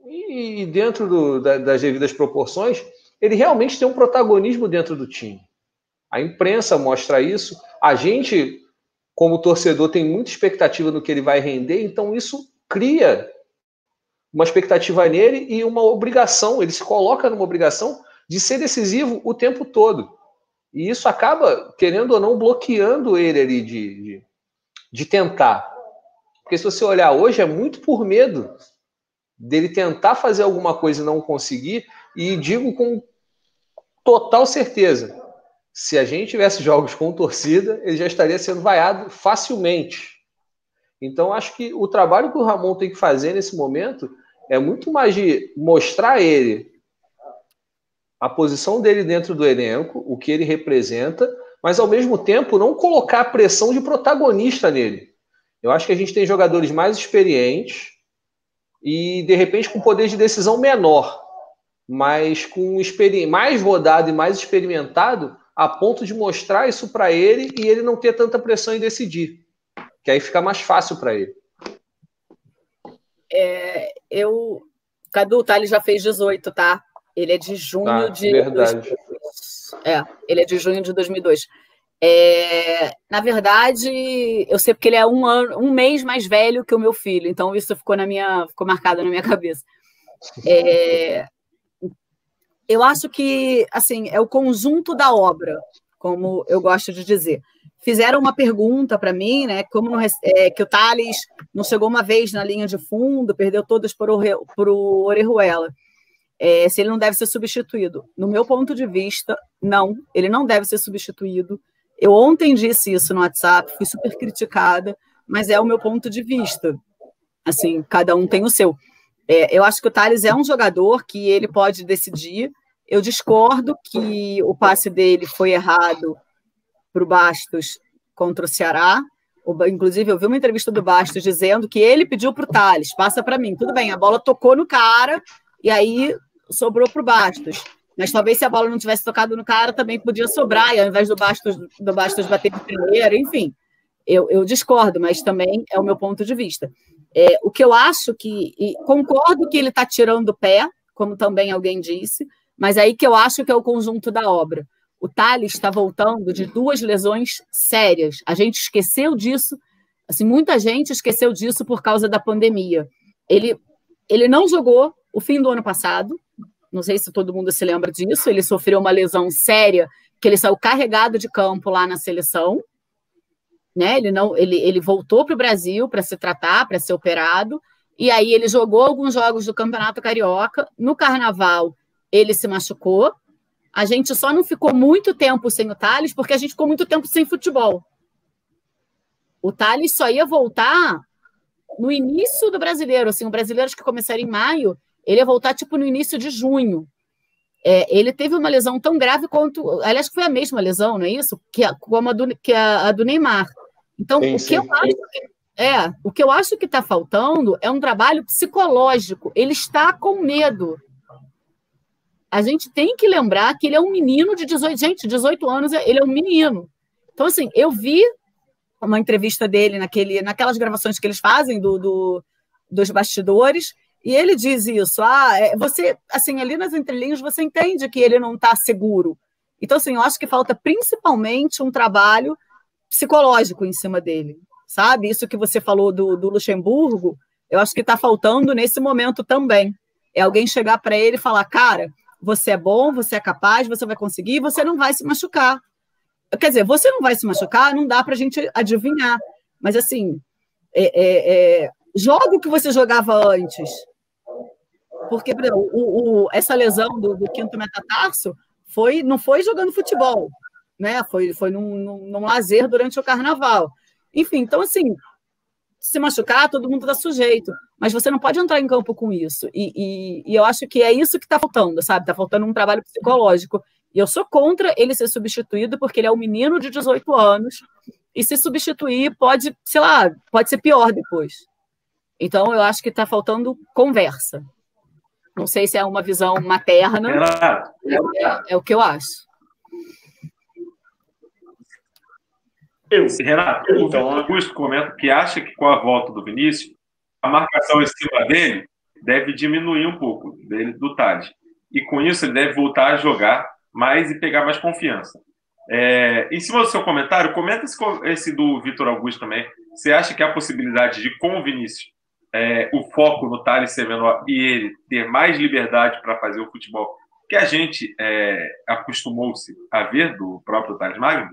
e dentro do, da, das devidas proporções, ele realmente tem um protagonismo dentro do time. A imprensa mostra isso. A gente, como torcedor, tem muita expectativa no que ele vai render, então isso cria uma expectativa nele e uma obrigação, ele se coloca numa obrigação de ser decisivo o tempo todo. E isso acaba, querendo ou não, bloqueando ele ali de, de, de tentar. Porque se você olhar hoje, é muito por medo dele tentar fazer alguma coisa e não conseguir, e digo com total certeza: se a gente tivesse jogos com torcida, ele já estaria sendo vaiado facilmente. Então, acho que o trabalho que o Ramon tem que fazer nesse momento é muito mais de mostrar ele a posição dele dentro do elenco, o que ele representa, mas ao mesmo tempo não colocar a pressão de protagonista nele. Eu acho que a gente tem jogadores mais experientes e de repente com poder de decisão menor, mas com mais rodado e mais experimentado a ponto de mostrar isso para ele e ele não ter tanta pressão em decidir, que aí fica mais fácil para ele. É, eu. Cadu, tá? Ele já fez 18, tá? Ele é de junho ah, de. Verdade. 2002. É, ele é de junho de 2002. É, na verdade, eu sei porque ele é um, ano, um mês mais velho que o meu filho, então isso ficou na minha, ficou marcado na minha cabeça. É, eu acho que assim é o conjunto da obra, como eu gosto de dizer fizeram uma pergunta para mim, né? Como é, que o Thales não chegou uma vez na linha de fundo, perdeu todas para o Orejuela. É, se ele não deve ser substituído. No meu ponto de vista, não, ele não deve ser substituído. Eu ontem disse isso no WhatsApp, fui super criticada, mas é o meu ponto de vista. Assim, cada um tem o seu. É, eu acho que o Thales é um jogador que ele pode decidir. Eu discordo que o passe dele foi errado para o Bastos contra o Ceará. Inclusive, eu vi uma entrevista do Bastos dizendo que ele pediu para o Thales, passa para mim. Tudo bem, a bola tocou no cara e aí sobrou para o Bastos. Mas talvez se a bola não tivesse tocado no cara, também podia sobrar, e ao invés do Bastos, do Bastos bater de primeira, enfim. Eu, eu discordo, mas também é o meu ponto de vista. É, o que eu acho que. concordo que ele está tirando o pé, como também alguém disse, mas aí que eu acho que é o conjunto da obra. O Thales está voltando de duas lesões sérias. A gente esqueceu disso, assim, muita gente esqueceu disso por causa da pandemia. Ele, ele não jogou o fim do ano passado, não sei se todo mundo se lembra disso. Ele sofreu uma lesão séria, que ele saiu carregado de campo lá na seleção. Né? Ele não, ele, ele voltou para o Brasil para se tratar, para ser operado. E aí ele jogou alguns jogos do Campeonato Carioca. No Carnaval, ele se machucou. A gente só não ficou muito tempo sem o Thales, porque a gente ficou muito tempo sem futebol. O Thales só ia voltar no início do brasileiro, assim, o brasileiro que começaria em maio, ele ia voltar tipo no início de junho. É, ele teve uma lesão tão grave quanto. Aliás, foi a mesma lesão, não é isso? Que a, como a do, que a, a do Neymar. Então, sim, o que sim. eu acho que. É, o que eu acho que está faltando é um trabalho psicológico. Ele está com medo. A gente tem que lembrar que ele é um menino de 18, gente, 18 anos, ele é um menino. Então, assim, eu vi uma entrevista dele naquele, naquelas gravações que eles fazem do, do dos bastidores, e ele diz isso, ah, é, você, assim, ali nas entrelinhas você entende que ele não está seguro. Então, assim, eu acho que falta principalmente um trabalho psicológico em cima dele, sabe? Isso que você falou do, do Luxemburgo, eu acho que está faltando nesse momento também. É alguém chegar para ele e falar, cara, você é bom, você é capaz, você vai conseguir, você não vai se machucar. Quer dizer, você não vai se machucar, não dá para a gente adivinhar. Mas, assim, é, é, é, joga o que você jogava antes. Porque o, o, essa lesão do, do, quinto metatarso foi, não foi jogando futebol, né? Foi, foi num, num, num lazer durante o carnaval. Enfim, então assim, se machucar, todo mundo está sujeito. Mas você não pode entrar em campo com isso. E, e, e eu acho que é isso que está faltando, sabe? Está faltando um trabalho psicológico. E eu sou contra ele ser substituído, porque ele é um menino de 18 anos. E se substituir, pode, sei lá, pode ser pior depois. Então, eu acho que está faltando conversa. Não sei se é uma visão materna. É, é, é o que eu acho. Eu, Renato, o então, Augusto comenta que acha que com a volta do Vinícius, a marcação em cima dele deve diminuir um pouco, dele, do Tade. E com isso ele deve voltar a jogar mais e pegar mais confiança. É, em cima do seu comentário, comenta esse, esse do Vitor Augusto também. Você acha que há possibilidade de, com o Vinícius, é, o foco no Thales ser menor e ele ter mais liberdade para fazer o futebol que a gente é, acostumou-se a ver do próprio Thales Magno?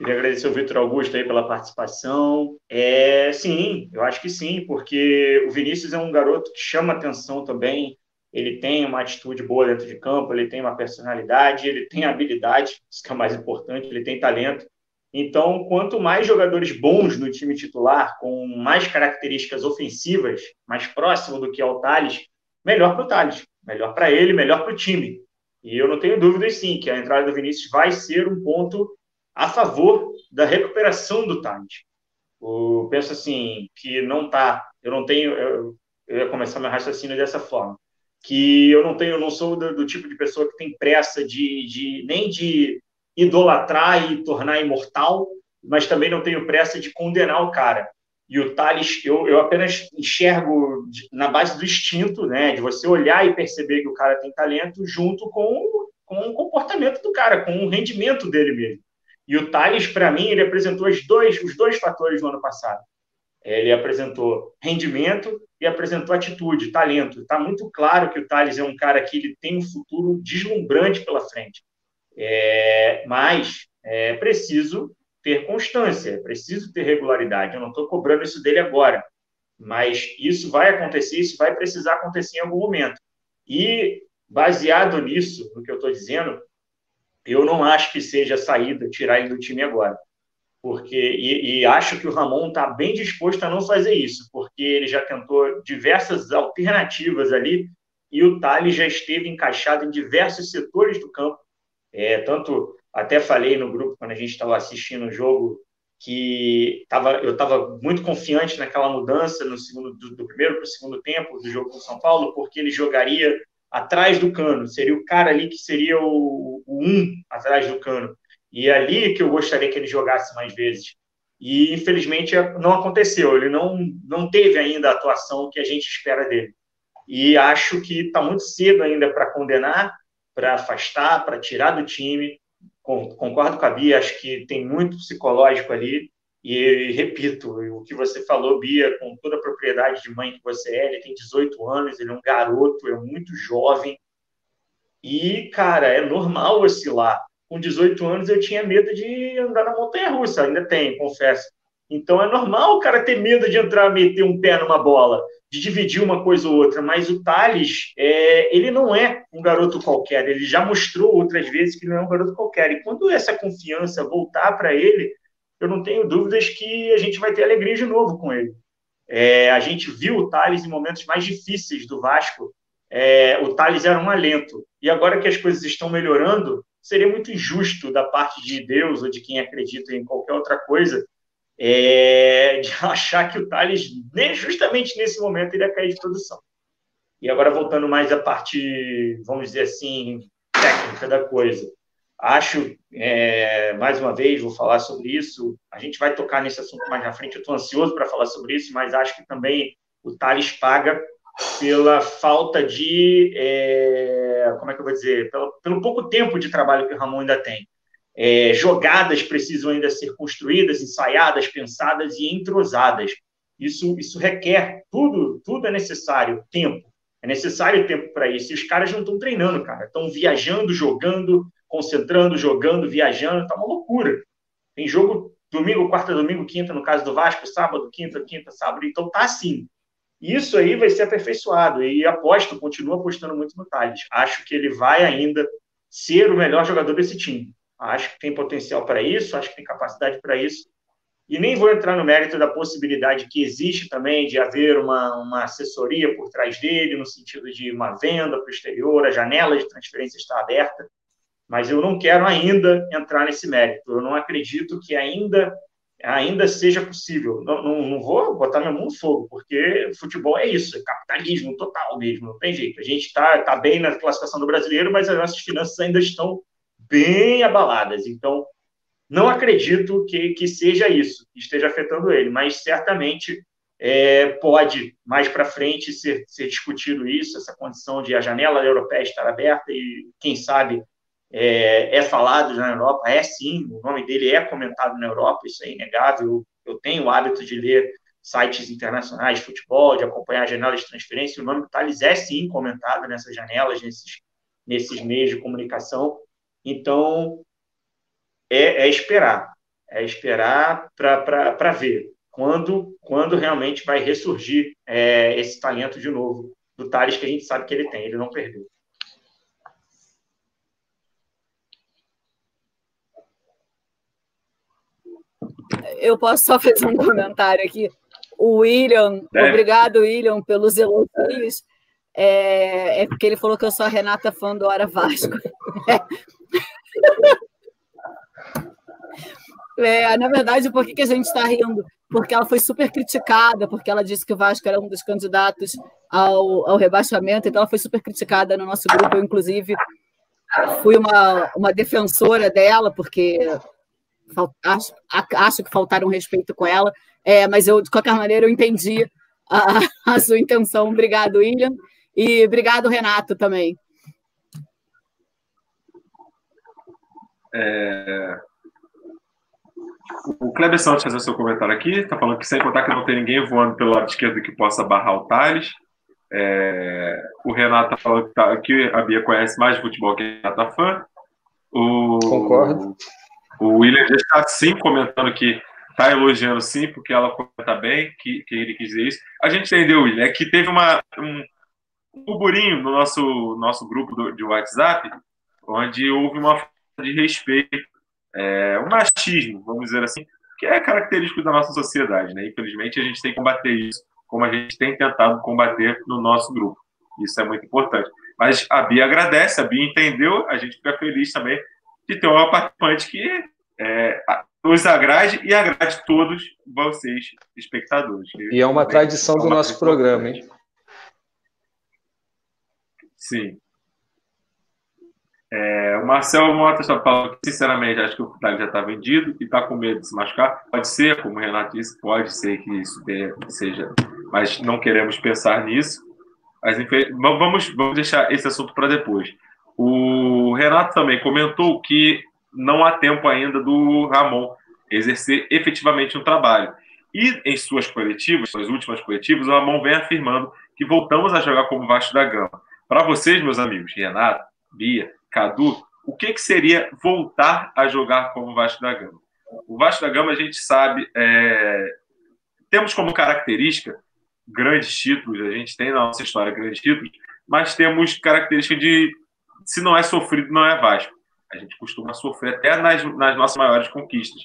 Queria agradecer ao Vitor Augusto aí pela participação. É, sim, eu acho que sim, porque o Vinícius é um garoto que chama atenção também. Ele tem uma atitude boa dentro de campo, ele tem uma personalidade, ele tem habilidade, isso que é o mais importante, ele tem talento. Então, quanto mais jogadores bons no time titular, com mais características ofensivas, mais próximo do que é o Thales, melhor para o Thales, melhor para ele, melhor para o time. E eu não tenho dúvidas, sim, que a entrada do Vinícius vai ser um ponto a favor da recuperação do Thales. Eu penso assim, que não está, eu não tenho, eu, eu ia começar meu raciocínio dessa forma, que eu não tenho, eu não sou do, do tipo de pessoa que tem pressa de, de nem de idolatrar e tornar imortal, mas também não tenho pressa de condenar o cara. E o Thales, eu, eu apenas enxergo na base do instinto, né, de você olhar e perceber que o cara tem talento, junto com, com o comportamento do cara, com o rendimento dele mesmo. E o Thales, para mim, ele apresentou os dois, os dois fatores no ano passado. Ele apresentou rendimento e apresentou atitude, talento. Está muito claro que o Thales é um cara que ele tem um futuro deslumbrante pela frente. É, mas é preciso ter constância, é preciso ter regularidade. Eu não estou cobrando isso dele agora, mas isso vai acontecer, isso vai precisar acontecer em algum momento. E baseado nisso, no que eu estou dizendo, eu não acho que seja saída tirar ele do time agora. porque e, e acho que o Ramon está bem disposto a não fazer isso, porque ele já tentou diversas alternativas ali e o Thales já esteve encaixado em diversos setores do campo. É, tanto até falei no grupo quando a gente estava assistindo o jogo que tava, eu estava muito confiante naquela mudança no segundo do, do primeiro para o segundo tempo do jogo com São Paulo, porque ele jogaria atrás do cano, seria o cara ali que seria o, o um atrás do cano. E é ali que eu gostaria que ele jogasse mais vezes. E infelizmente não aconteceu, ele não, não teve ainda a atuação que a gente espera dele. E acho que está muito cedo ainda para condenar, para afastar, para tirar do time concordo com a Bia, acho que tem muito psicológico ali. E repito, o que você falou, Bia, com toda a propriedade de mãe que você é, ele tem 18 anos, ele é um garoto, é muito jovem. E, cara, é normal oscilar. Com 18 anos eu tinha medo de andar na montanha russa, ainda tem, confesso. Então é normal o cara ter medo de entrar, meter um pé numa bola de dividir uma coisa ou outra, mas o Thales, é, ele não é um garoto qualquer, ele já mostrou outras vezes que não é um garoto qualquer, e quando essa confiança voltar para ele, eu não tenho dúvidas que a gente vai ter alegria de novo com ele. É, a gente viu o Thales em momentos mais difíceis do Vasco, é, o Thales era um alento, e agora que as coisas estão melhorando, seria muito injusto da parte de Deus ou de quem acredita em qualquer outra coisa, é, de (laughs) achar que o Thales, justamente nesse momento, ele ia cair de produção. E agora, voltando mais à parte, vamos dizer assim, técnica da coisa. Acho, é, mais uma vez, vou falar sobre isso. A gente vai tocar nesse assunto mais na frente. Eu estou ansioso para falar sobre isso, mas acho que também o Thales paga pela falta de. É, como é que eu vou dizer? Pelo, pelo pouco tempo de trabalho que o Ramon ainda tem. É, jogadas precisam ainda ser construídas, ensaiadas, pensadas e entrosadas. Isso, isso requer tudo, tudo é necessário tempo. É necessário tempo para isso. E os caras não estão treinando, cara. Estão viajando, jogando, concentrando, jogando, viajando. Tá uma loucura. Tem jogo domingo, quarta, domingo, quinta, no caso do Vasco, sábado, quinta, quinta, sábado. Então tá assim. Isso aí vai ser aperfeiçoado. E aposto, continuo apostando muito no Thales. Acho que ele vai ainda ser o melhor jogador desse time. Acho que tem potencial para isso, acho que tem capacidade para isso. E nem vou entrar no mérito da possibilidade que existe também de haver uma, uma assessoria por trás dele, no sentido de uma venda para o exterior, a janela de transferência está aberta, mas eu não quero ainda entrar nesse mérito. Eu não acredito que ainda ainda seja possível. Não, não, não, vou botar minha mão no fogo, porque futebol é isso, é capitalismo total mesmo, não tem jeito. A gente está tá bem na classificação do brasileiro, mas as nossas finanças ainda estão bem abaladas. Então, não acredito que, que seja isso, que esteja afetando ele, mas certamente é, pode, mais para frente, ser, ser discutido isso, essa condição de a janela europeia estar aberta e, quem sabe, é, é, falado na Europa, é sim, o nome dele é comentado na Europa, isso é inegável. Eu tenho o hábito de ler sites internacionais de futebol, de acompanhar janelas de transferência, o nome do Thales é sim comentado nessas janelas, nesses, nesses meios de comunicação. Então, é, é esperar. É esperar para ver quando, quando realmente vai ressurgir é, esse talento de novo do Thales que a gente sabe que ele tem, ele não perdeu. Eu posso só (laughs) fazer um comentário aqui. O William, é. obrigado, William, pelos elogios. É, é, porque ele falou que eu sou a Renata fã do Hora Vasco. (laughs) É, na verdade, por que, que a gente está rindo? Porque ela foi super criticada, porque ela disse que o Vasco era um dos candidatos ao, ao rebaixamento, então ela foi super criticada no nosso grupo. Eu, inclusive, fui uma, uma defensora dela, porque acho, acho que faltaram respeito com ela, é, mas eu, de qualquer maneira, eu entendi a, a sua intenção. Obrigado, William. E obrigado, Renato, também. É... O Kleber Santos fazendo seu comentário aqui, está falando que sem contar que não tem ninguém voando pelo lado esquerdo que possa barrar o Thales. É... O Renato está falando que, tá... que, a Bia conhece mais de futebol que a Renata fã. O... Concordo. O William já está sim comentando que está elogiando sim, porque ela comenta bem, que, que ele quis dizer isso. A gente entendeu, William, é que teve uma, um, burburinho no nosso, nosso grupo do, de WhatsApp, onde houve uma falta de respeito, é, um machismo, vamos dizer assim, que é característico da nossa sociedade, né? Infelizmente, a gente tem que combater isso, como a gente tem tentado combater no nosso grupo. Isso é muito importante. Mas a Bia agradece, a Bia entendeu, a gente fica feliz também de ter uma participante que é, nos agrade e agrade todos vocês, espectadores. E é uma tradição do nosso programa, hein? Sim. É, o Marcel Mota está falando que, sinceramente, acho que o Dali já está vendido e está com medo de se machucar. Pode ser, como o Renato disse, pode ser que isso seja, mas não queremos pensar nisso. Mas vamos, vamos deixar esse assunto para depois. O Renato também comentou que não há tempo ainda do Ramon exercer efetivamente um trabalho. E em suas coletivas, suas últimas coletivas, o Ramon vem afirmando que voltamos a jogar como Vasco da Gama. Para vocês, meus amigos, Renato, Bia, Cadu, o que, que seria voltar a jogar como Vasco da Gama? O Vasco da Gama, a gente sabe, é... temos como característica grandes títulos, a gente tem na nossa história grandes títulos, mas temos característica de se não é sofrido, não é Vasco. A gente costuma sofrer até nas, nas nossas maiores conquistas.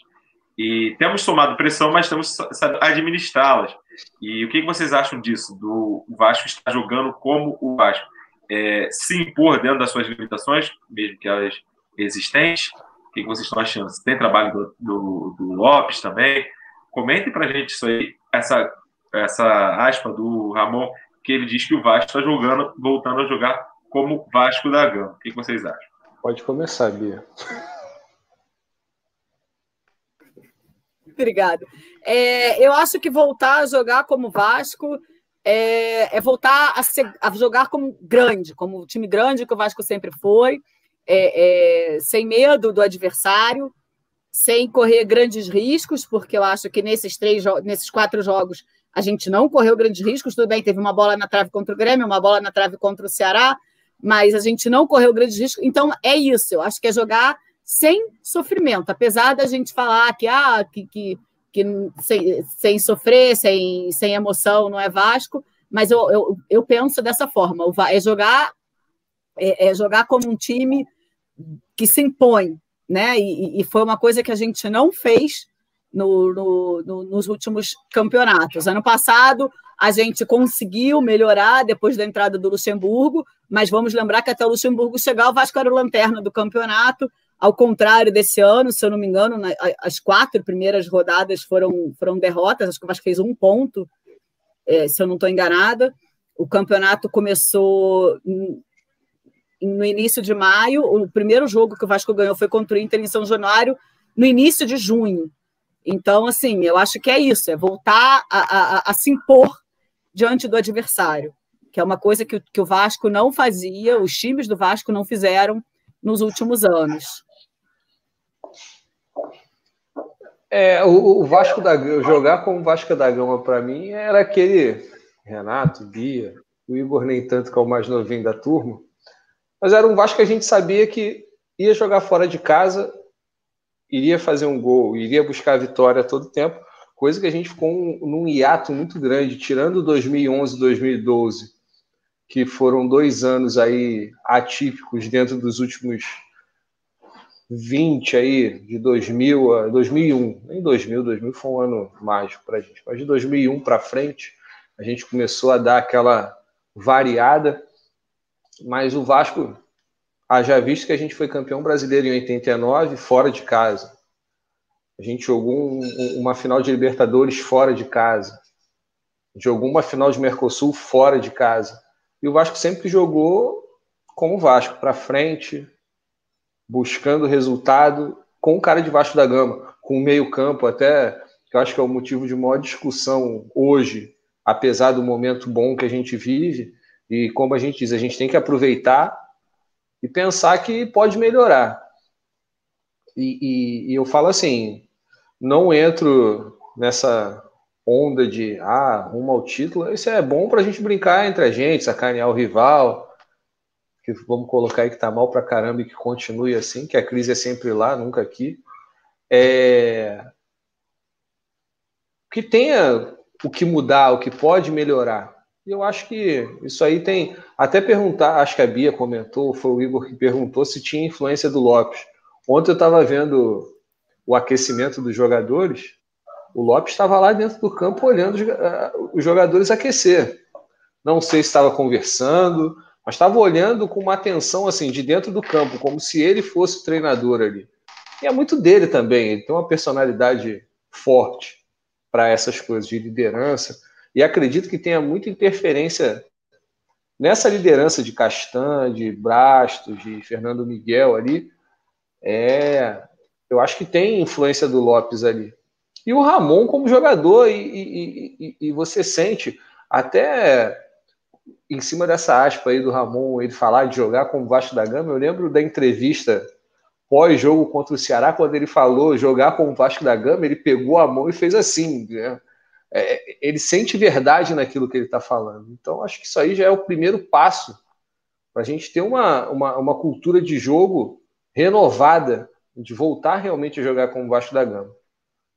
E temos tomado pressão, mas sabe administrá-las. E o que vocês acham disso? Do Vasco estar jogando como o Vasco? É, se impor dentro das suas limitações, mesmo que elas existentes? O que vocês estão achando? Tem trabalho do, do, do Lopes também? Comentem para a gente isso aí, essa, essa aspa do Ramon, que ele diz que o Vasco está jogando, voltando a jogar como Vasco da Gama. O que vocês acham? Pode começar, Bia. Obrigada. É, eu acho que voltar a jogar como Vasco é, é voltar a, ser, a, jogar como grande, como o time grande que o Vasco sempre foi, é, é, sem medo do adversário, sem correr grandes riscos, porque eu acho que nesses três, nesses quatro jogos a gente não correu grandes riscos. Tudo bem, teve uma bola na trave contra o Grêmio, uma bola na trave contra o Ceará, mas a gente não correu grandes riscos. Então é isso. Eu acho que é jogar sem sofrimento, apesar da gente falar que, ah, que, que, que sem, sem sofrer, sem, sem emoção, não é Vasco, mas eu, eu, eu penso dessa forma, é jogar, é, é jogar como um time que se impõe, né? E, e, foi uma coisa que a gente não fez no, no, no, nos últimos campeonatos. Ano passado, a gente conseguiu melhorar depois da entrada do Luxemburgo, mas vamos lembrar que até o Luxemburgo chegar, o Vasco era o lanterna do campeonato, ao contrário desse ano, se eu não me engano, as quatro primeiras rodadas foram, foram derrotas, acho que o Vasco fez um ponto, é, se eu não estou enganada. O campeonato começou no início de maio, o primeiro jogo que o Vasco ganhou foi contra o Inter em São Januário, no início de junho. Então, assim, eu acho que é isso, é voltar a, a, a se impor diante do adversário, que é uma coisa que, que o Vasco não fazia, os times do Vasco não fizeram nos últimos anos. É, o, o Vasco da jogar com o Vasco da Gama para mim era aquele Renato, Bia, o Igor nem tanto que é o mais novinho da turma, mas era um Vasco que a gente sabia que ia jogar fora de casa, iria fazer um gol, iria buscar a vitória todo tempo, coisa que a gente ficou um, num hiato muito grande, tirando 2011 2012, que foram dois anos aí atípicos dentro dos últimos 20 aí, de 2000 a 2001, nem 2000, 2000 foi um ano mágico para a gente, mas de 2001 para frente a gente começou a dar aquela variada, mas o Vasco, haja visto que a gente foi campeão brasileiro em 89, fora de casa. A gente jogou um, uma final de Libertadores fora de casa. Jogou uma final de Mercosul fora de casa. E o Vasco sempre jogou como Vasco, para frente, buscando resultado com o cara de Vasco da Gama, com o meio-campo, até que eu acho que é o motivo de maior discussão hoje, apesar do momento bom que a gente vive. E como a gente diz, a gente tem que aproveitar e pensar que pode melhorar. E, e, e eu falo assim: não entro nessa onda de ah, rumo ao título. Isso é bom para a gente brincar entre a gente, sacanear o rival, que vamos colocar aí que tá mal para caramba e que continue assim, que a crise é sempre lá, nunca aqui. É... Que tenha o que mudar, o que pode melhorar. E eu acho que isso aí tem. Até perguntar, acho que a Bia comentou, foi o Igor que perguntou se tinha influência do Lopes. Ontem eu estava vendo o aquecimento dos jogadores O Lopes estava lá dentro do campo olhando os jogadores aquecer. Não sei se estava conversando, mas estava olhando com uma atenção assim de dentro do campo, como se ele fosse o treinador ali. E é muito dele também, ele tem uma personalidade forte para essas coisas de liderança. E acredito que tenha muita interferência nessa liderança de Castan, de Brastos, de Fernando Miguel ali. É, eu acho que tem influência do Lopes ali. E o Ramon como jogador, e, e, e, e você sente até em cima dessa aspa aí do Ramon, ele falar de jogar como Vasco da Gama, eu lembro da entrevista pós-jogo contra o Ceará, quando ele falou jogar como Vasco da Gama, ele pegou a mão e fez assim. Né? É, ele sente verdade naquilo que ele está falando. Então, acho que isso aí já é o primeiro passo para a gente ter uma, uma, uma, cultura de jogo renovada, de voltar realmente a jogar como Vasco da Gama.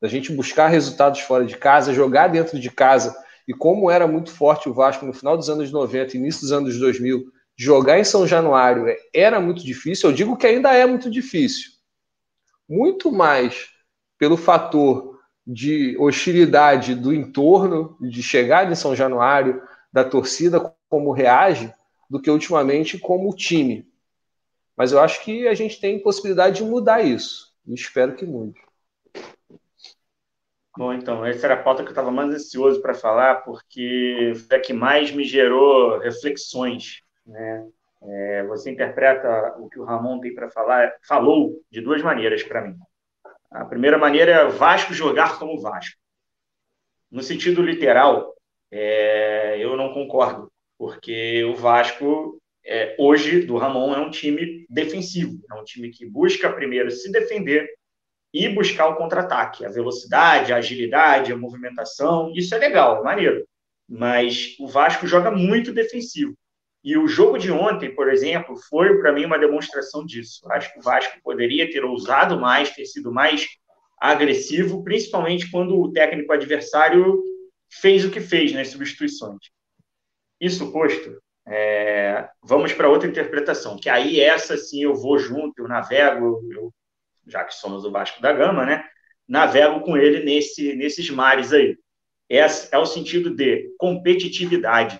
Da gente buscar resultados fora de casa, jogar dentro de casa. E como era muito forte o Vasco no final dos anos 90, início dos anos 2000, jogar em São Januário era muito difícil, eu digo que ainda é muito difícil. Muito mais pelo fator de hostilidade do entorno, de chegar em São Januário, da torcida como reage, do que ultimamente como time. Mas eu acho que a gente tem possibilidade de mudar isso. E espero que mude. Bom, então, essa era a pauta que eu estava mais ansioso para falar, porque foi a que mais me gerou reflexões né? É, você interpreta o que o Ramon tem para falar, falou de duas maneiras para mim. A primeira maneira é Vasco jogar como Vasco. No sentido literal, é, eu não concordo, porque o Vasco, é, hoje, do Ramon, é um time defensivo, é um time que busca primeiro se defender e buscar o contra-ataque, a velocidade, a agilidade, a movimentação, isso é legal, é maneiro. Mas o Vasco joga muito defensivo. E o jogo de ontem, por exemplo, foi para mim uma demonstração disso. Acho que o Vasco poderia ter ousado mais, ter sido mais agressivo, principalmente quando o técnico adversário fez o que fez nas substituições. Isso posto, é, vamos para outra interpretação, que aí essa sim eu vou junto, eu navego, eu, já que somos o Vasco da Gama, né? Navego com ele nesse, nesses mares aí. É, é o sentido de competitividade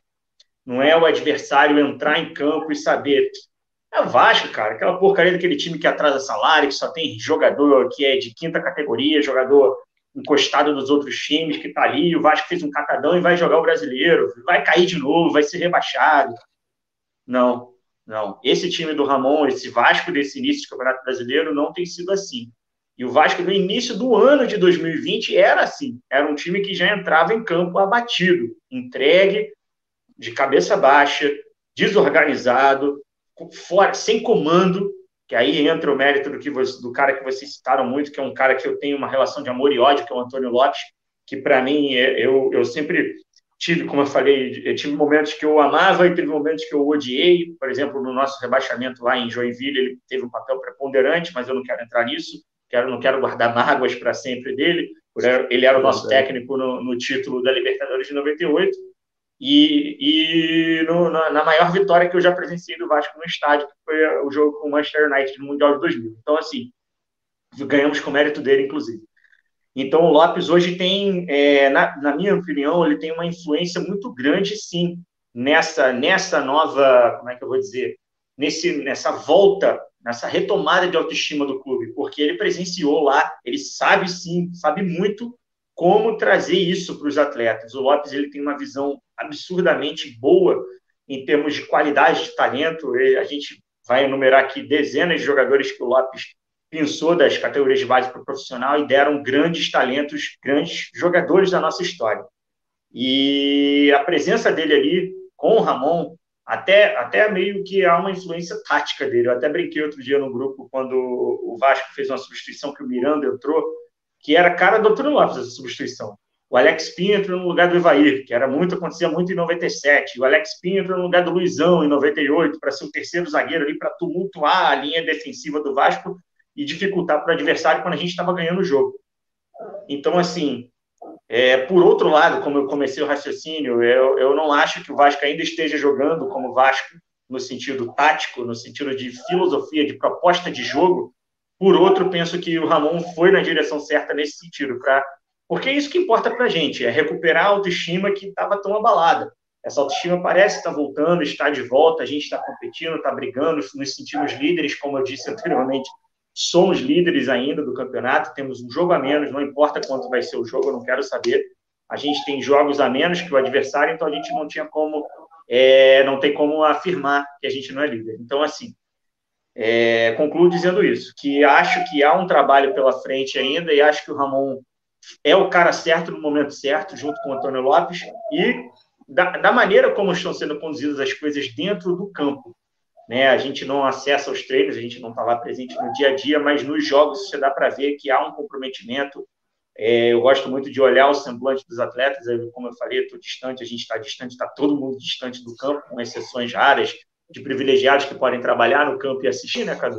não é o adversário entrar em campo e saber. É o Vasco, cara, aquela porcaria daquele time que atrasa salário, que só tem jogador que é de quinta categoria, jogador encostado dos outros times que tá ali. O Vasco fez um catadão e vai jogar o brasileiro, vai cair de novo, vai ser rebaixado. Não, não. Esse time do Ramon, esse Vasco desse início de Campeonato Brasileiro, não tem sido assim. E o Vasco, no início do ano de 2020, era assim. Era um time que já entrava em campo abatido, entregue, de cabeça baixa, desorganizado, fora, sem comando, que aí entra o mérito do, que você, do cara que vocês citaram muito, que é um cara que eu tenho uma relação de amor e ódio, que é o Antônio Lopes, que para mim é, eu, eu sempre tive, como eu falei, eu tive momentos que eu amava e teve momentos que eu odiei. Por exemplo, no nosso rebaixamento lá em Joinville, ele teve um papel preponderante, mas eu não quero entrar nisso. Quero, não quero guardar mágoas para sempre dele. Ele era o nosso técnico no, no título da Libertadores de 98 e, e no, na, na, maior vitória que eu já presenciei do Vasco no estádio, que foi o jogo com o Manchester United no Mundial de 2000. Então, assim, ganhamos com mérito dele, inclusive. Então, o Lopes hoje tem, é, na, na, minha opinião, ele tem uma influência muito grande, sim, nessa, nessa nova, como é que eu vou dizer, nesse, nessa volta, nessa retomada de autoestima do clube, porque ele presenciou lá, ele sabe sim, sabe muito como trazer isso para os atletas. O Lopes ele tem uma visão absurdamente boa em termos de qualidade de talento. A gente vai enumerar aqui dezenas de jogadores que o Lopes pensou das categorias de base para o profissional e deram grandes talentos, grandes jogadores da nossa história. E a presença dele ali com o Ramon, até, até meio que há uma influência tática dele. Eu até brinquei outro dia no grupo quando o Vasco fez uma substituição que o Miranda entrou que era cara do Antônio Lopes, essa substituição. O Alex Pinho entrou no lugar do Ivair, que era muito, acontecia muito em 97. O Alex Pinho entrou no lugar do Luizão em 98, para ser o terceiro zagueiro ali, para tumultuar a linha defensiva do Vasco e dificultar para o adversário quando a gente estava ganhando o jogo. Então, assim, é, por outro lado, como eu comecei o raciocínio, eu, eu não acho que o Vasco ainda esteja jogando como Vasco no sentido tático, no sentido de filosofia, de proposta de jogo, por outro, penso que o Ramon foi na direção certa nesse sentido, para Porque é isso que importa para a gente, é recuperar a autoestima que estava tão abalada. Essa autoestima parece estar voltando, está de volta, a gente está competindo, está brigando, nos sentimos líderes, como eu disse (laughs) anteriormente, somos líderes ainda do campeonato, temos um jogo a menos, não importa quanto vai ser o jogo, eu não quero saber. A gente tem jogos a menos que o adversário, então a gente não tinha como, é, não tem como afirmar que a gente não é líder. Então, assim, é, concluo dizendo isso, que acho que há um trabalho pela frente ainda e acho que o Ramon é o cara certo no momento certo, junto com o Antônio Lopes, e da, da maneira como estão sendo conduzidas as coisas dentro do campo. Né? A gente não acessa os treinos, a gente não está lá presente no dia a dia, mas nos jogos você dá para ver que há um comprometimento. É, eu gosto muito de olhar o semblante dos atletas, como eu falei, estou distante, a gente está distante, está todo mundo distante do campo, com exceções raras de privilegiados que podem trabalhar no campo e assistir, né, Cadu?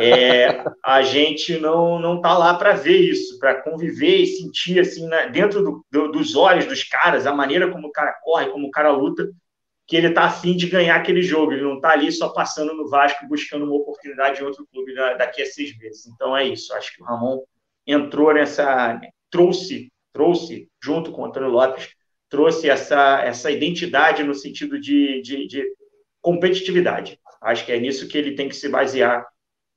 É, a gente não não está lá para ver isso, para conviver e sentir assim né, dentro do, do, dos olhos dos caras a maneira como o cara corre, como o cara luta, que ele está afim de ganhar aquele jogo. Ele não está ali só passando no Vasco buscando uma oportunidade em outro clube daqui a seis meses. Então é isso. Acho que o Ramon entrou nessa trouxe trouxe junto com o Antônio Lopes trouxe essa essa identidade no sentido de, de, de competitividade. Acho que é nisso que ele tem que se basear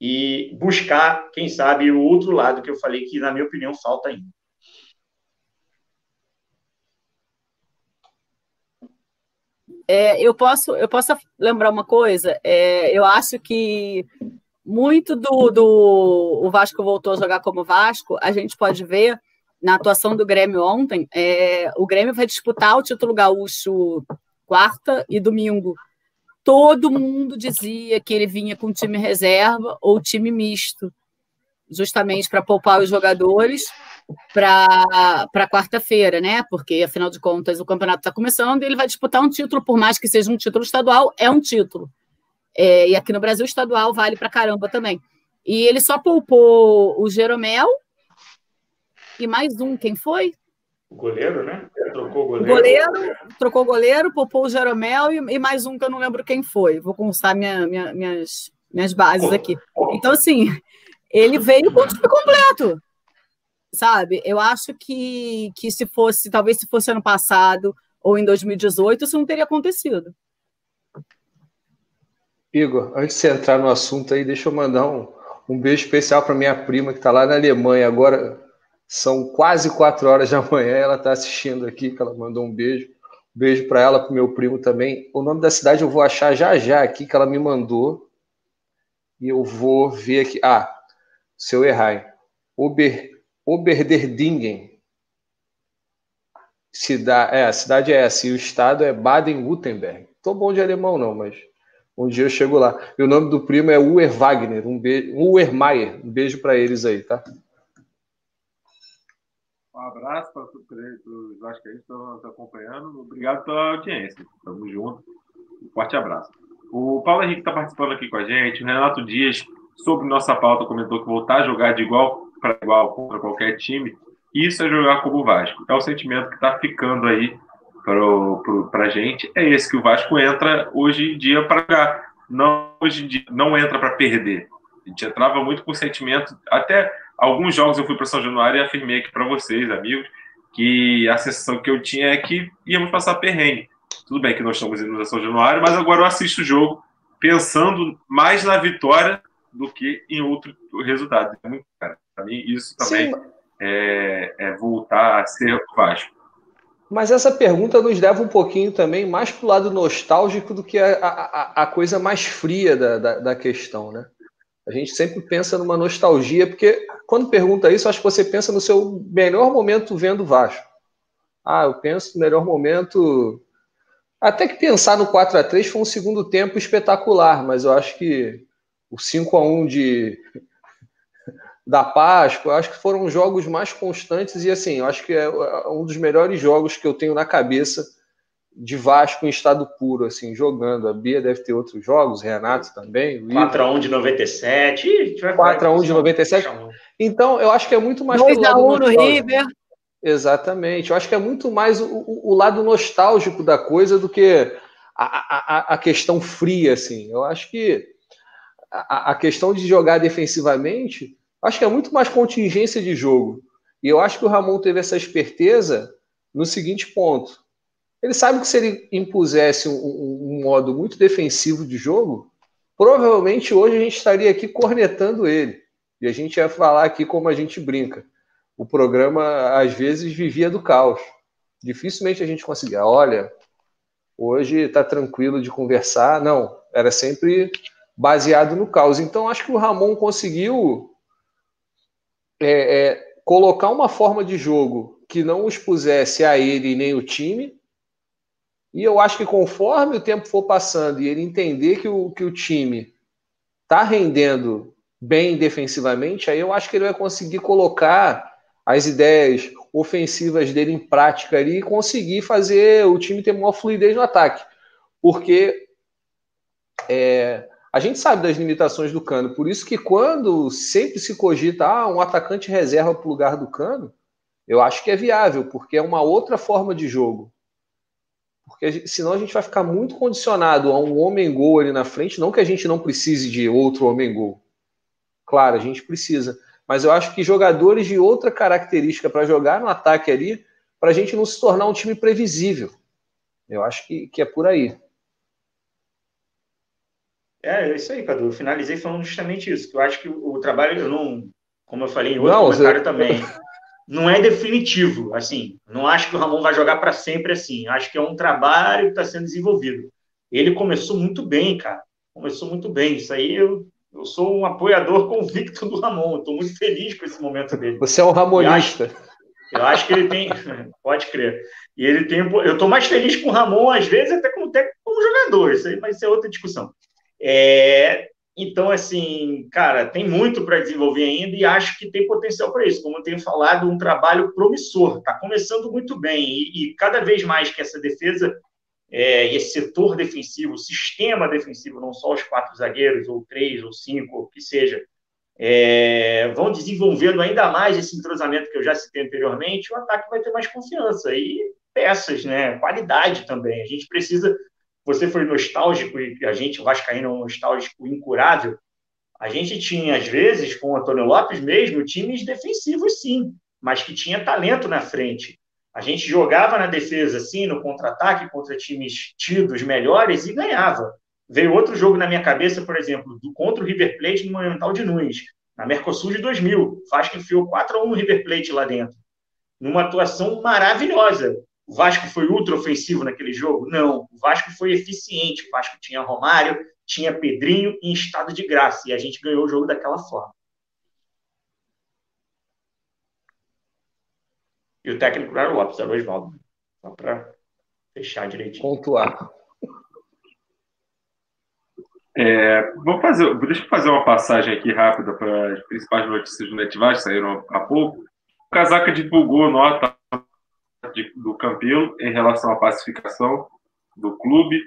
e buscar, quem sabe, o outro lado que eu falei que, na minha opinião, falta ainda. É, eu posso eu posso lembrar uma coisa. É, eu acho que muito do, do o Vasco voltou a jogar como Vasco, a gente pode ver na atuação do Grêmio ontem. É, o Grêmio vai disputar o título gaúcho quarta e domingo todo mundo dizia que ele vinha com time reserva ou time misto, justamente para poupar os jogadores para quarta-feira, né? Porque, afinal de contas, o campeonato está começando e ele vai disputar um título, por mais que seja um título estadual, é um título. É, e aqui no Brasil, estadual vale para caramba também. E ele só poupou o Jeromel e mais um, quem foi? O goleiro, né? Trocou o goleiro. goleiro trocou o goleiro, poupou o Jeromel e, e, mais um que eu não lembro quem foi. Vou constar minha, minha, minhas, minhas bases aqui. Então, assim, ele veio com o time completo. Sabe? Eu acho que, que se fosse, talvez se fosse ano passado ou em 2018, isso não teria acontecido. Igor, antes de você entrar no assunto aí, deixa eu mandar um, um beijo especial para minha prima que está lá na Alemanha. Agora, são quase quatro horas da manhã. Ela está assistindo aqui, que ela mandou um beijo. Um beijo para ela, para o meu primo também. O nome da cidade eu vou achar já já aqui, que ela me mandou. E eu vou ver aqui. Ah, se eu errar, hein? Ober, Oberderdingen. Cidade, é, a cidade é essa, e o estado é Baden-Württemberg. Tô bom de alemão, não, mas um dia eu chego lá. E o nome do primo é Uer Wagner, um beijo. Um beijo para eles aí, tá? Um abraço para os vascaínos que estão nos acompanhando. Obrigado pela audiência. Tamo junto. Um forte abraço. O Paulo Henrique está participando aqui com a gente. O Renato Dias, sobre nossa pauta, comentou que voltar a jogar de igual para igual contra qualquer time, isso é jogar como o Vasco. É o sentimento que está ficando aí para a gente. É esse que o Vasco entra hoje em dia para jogar. Não, hoje dia, não entra para perder. A gente entrava muito com sentimento, até alguns jogos eu fui para São Januário e afirmei aqui para vocês, amigos, que a sensação que eu tinha é que íamos passar perrengue. Tudo bem que nós estamos indo para São Januário, mas agora eu assisto o jogo pensando mais na vitória do que em outro resultado. Para mim, isso também é, é, voltar a ser o Vasco. Mas essa pergunta nos leva um pouquinho também mais para o lado nostálgico do que a, a, a coisa mais fria da, da, da questão, né? A gente sempre pensa numa nostalgia, porque quando pergunta isso, acho que você pensa no seu melhor momento vendo o Vasco. Ah, eu penso no melhor momento. Até que pensar no 4 a 3 foi um segundo tempo espetacular, mas eu acho que o 5 a 1 de (laughs) da Páscoa, acho que foram jogos mais constantes e assim, eu acho que é um dos melhores jogos que eu tenho na cabeça de Vasco em estado puro, assim, jogando. A Bia deve ter outros jogos, Renato também. 4x1 de 97. 4x1 de 97. Então, eu acho que é muito mais. 2x1 no River. Exatamente. Eu acho que é muito mais o, o, lado nostálgico da coisa do que a, a, a questão fria, assim. Eu acho que a, a questão de jogar defensivamente, acho que é muito mais contingência de jogo. E eu acho que o Ramon teve essa esperteza no seguinte ponto. Ele sabe que se ele impusesse um, um, modo muito defensivo de jogo, provavelmente hoje a gente estaria aqui cornetando ele. E a gente ia falar aqui como a gente brinca. O programa, às vezes, vivia do caos. Dificilmente a gente conseguia. Olha, hoje está tranquilo de conversar. Não, era sempre baseado no caos. Então, acho que o Ramon conseguiu é, é, colocar uma forma de jogo que não expusesse a ele nem o time. E eu acho que conforme o tempo for passando e ele entender que o, que o time está rendendo bem defensivamente, aí eu acho que ele vai conseguir colocar as ideias ofensivas dele em prática ali e conseguir fazer o time ter maior fluidez no ataque. Porque é, a gente sabe das limitações do Cano, por isso que quando sempre se cogita ah, um atacante reserva para o lugar do Cano, eu acho que é viável, porque é uma outra forma de jogo. Porque senão a gente vai ficar muito condicionado a um homem-gol ali na frente, não que a gente não precise de outro homem-gol. Claro, a gente precisa. Mas eu acho que jogadores de outra característica para jogar no ataque ali, para a gente não se tornar um time previsível. Eu acho que, que é por aí. É, é isso aí, Cadu. Eu finalizei falando justamente isso. Que eu acho que o, o trabalho, eu não, como eu falei em outro não, comentário você... também, (laughs) não é definitivo. Assim, não acho que o Ramon vai jogar para sempre assim. Acho que é um trabalho que está sendo desenvolvido. Ele começou muito bem, cara. Começou muito bem. Isso aí eu eu sou um apoiador (laughs) convicto do Ramon. Estou muito feliz com esse momento dele. Você é um ramonista. Eu acho, eu acho que ele tem. (laughs) Pode crer. E ele tem. Eu estou mais feliz com o Ramon, às vezes, até como, até como jogador. Isso aí vai ser outra discussão. É, então, assim, cara, tem muito para desenvolver ainda e acho que tem potencial para isso. Como eu tenho falado, um trabalho promissor. Está começando muito bem. E, e, cada vez mais que essa defesa é, esse setor defensivo, o sistema defensivo, não só os quatro zagueiros, ou três, ou cinco, ou que seja, é, vão desenvolvendo ainda mais esse entrosamento que eu já citei anteriormente, o ataque vai ter mais confiança. E peças, né? Qualidade também. A gente precisa. Você foi nostálgico e a gente, o Vascaíno, é um nostálgico incurável. A gente tinha, às vezes, com o Antônio Lopes mesmo, times defensivos, sim, mas que tinha talento na frente. A gente jogava na defesa, assim, no contra-ataque, contra times tidos melhores e ganhava. Veio outro jogo na minha cabeça, por exemplo, do contra o River Plate no Monumental de Nunes, na Mercosul de 2000. Vasco enfiou 4 a 1 no River Plate lá dentro. Numa atuação maravilhosa. O Vasco foi ultra ofensivo naquele jogo? Não. O Vasco foi eficiente. O Vasco tinha Romário, tinha Pedrinho em estado de graça. E a gente ganhou o jogo daquela forma. E o técnico era o Lopes, era o Oswaldo. Só para fechar direitinho. Pontuar. É, vou fazer, deixa eu fazer uma passagem aqui rápida para as principais notícias do Netivaz, saíram há pouco. O Casaca divulgou nota de, do Campelo em relação à pacificação do clube.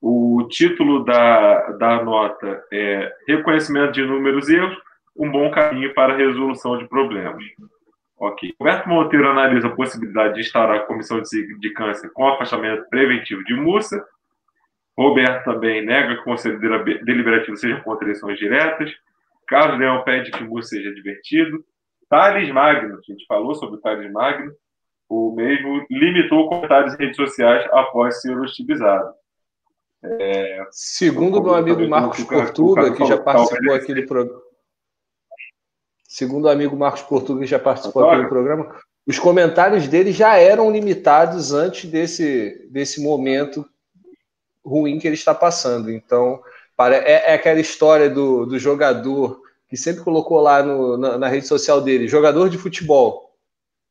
O título da, da nota é Reconhecimento de inúmeros erros, um bom caminho para a resolução de problemas. Ok. Roberto Monteiro analisa a possibilidade de instaurar a comissão de câncer com afastamento preventivo de Mussa. Roberto também nega que o Conselho Deliberativo seja contra eleições diretas. Carlos Leão pede que Mussa seja divertido. Thales Magno, a gente falou sobre o Thales Magno, o mesmo limitou comentários em redes sociais após ser hostilizado. É, Segundo meu amigo Marcos Portuga, que já participou aqui do programa segundo o amigo Marcos Portugal, que já participou aqui do programa, os comentários dele já eram limitados antes desse, desse momento ruim que ele está passando. Então, é, é aquela história do, do jogador que sempre colocou lá no, na, na, rede social dele, jogador de futebol.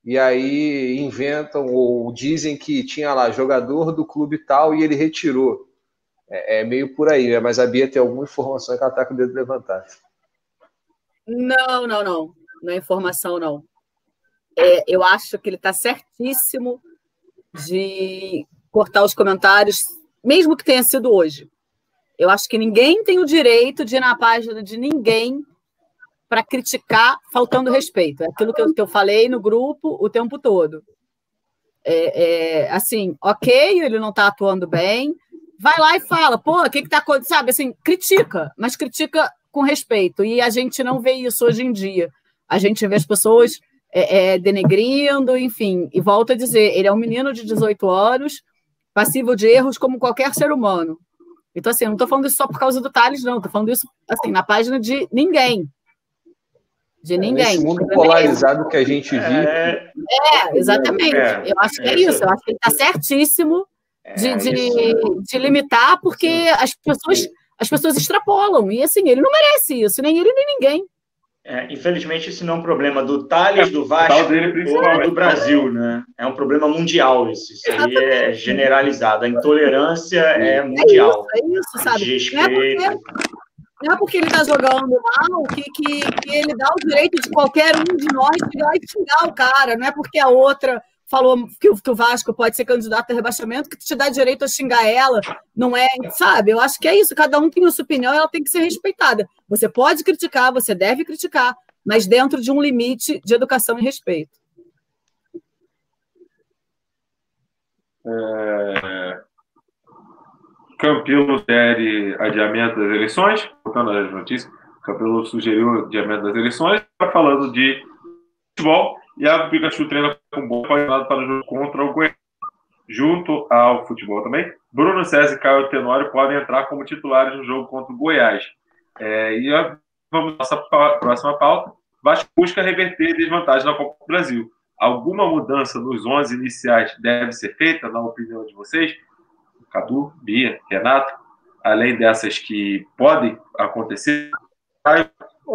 E aí inventam ou dizem que tinha lá jogador do clube tal e ele retirou. É, é meio por aí, né? mas a Bia tem alguma informação que ela está com o dedo levantado. Não, não, não. Não é informação, não. É, eu acho que ele está certíssimo de cortar os comentários, mesmo que tenha sido hoje. Eu acho que ninguém tem o direito de ir na página de ninguém para criticar faltando respeito. É aquilo que eu, que eu falei no grupo o tempo todo. É, é, assim, ok, ele não está atuando bem, vai lá e fala, pô, o que está acontecendo? Sabe, assim, critica, mas critica com respeito. E a gente não vê isso hoje em dia. A gente vê as pessoas é, é, denegrindo, enfim. E volto a dizer, ele é um menino de 18 anos, passivo de erros como qualquer ser humano. Então, assim, não estou falando isso só por causa do Thales, não. Estou falando isso, assim, na página de ninguém. De ninguém. Nesse mundo polarizado que a gente vive. É, é exatamente. É, eu acho que é, isso. Eu acho que ele está certíssimo de, é, de, de, limitar, porque as pessoas, as pessoas extrapolam. E, assim, ele não merece isso, nem ele, nem ninguém. É, infelizmente, esse não é um problema do Thales, do Vasco dele, do Brasil, né? É um problema mundial isso. Isso aí é generalizado. A intolerância é mundial. É isso, é isso sabe? Desrespeito. Não é porque ele está jogando mal que, que, que, ele dá o direito de qualquer um de nós chegar e xingar o cara. Não é porque a outra falou que o, que o Vasco pode ser candidato a rebaixamento que te dá direito a xingar ela. Não é, sabe? Eu acho que é isso. Cada um tem a sua opinião ela tem que ser respeitada. Você pode criticar, você deve criticar, mas dentro de um limite de educação e respeito. É... Campilo sugere adiamento das eleições, voltando às notícias, Campilo sugeriu adiamento das eleições, está falando de futebol, e a Pikachu treina com bom apoiado para o jogo contra o Goiás. Junto ao futebol também, Bruno César e Caio Tenório podem entrar como titulares no jogo contra o Goiás. É, e a, vamos nossa próxima pauta. Vasco busca reverter desvantagem na Copa do Brasil. Alguma mudança nos 11 iniciais deve ser feita, na opinião de vocês? Cadu, Bia, Renato, além dessas que podem acontecer,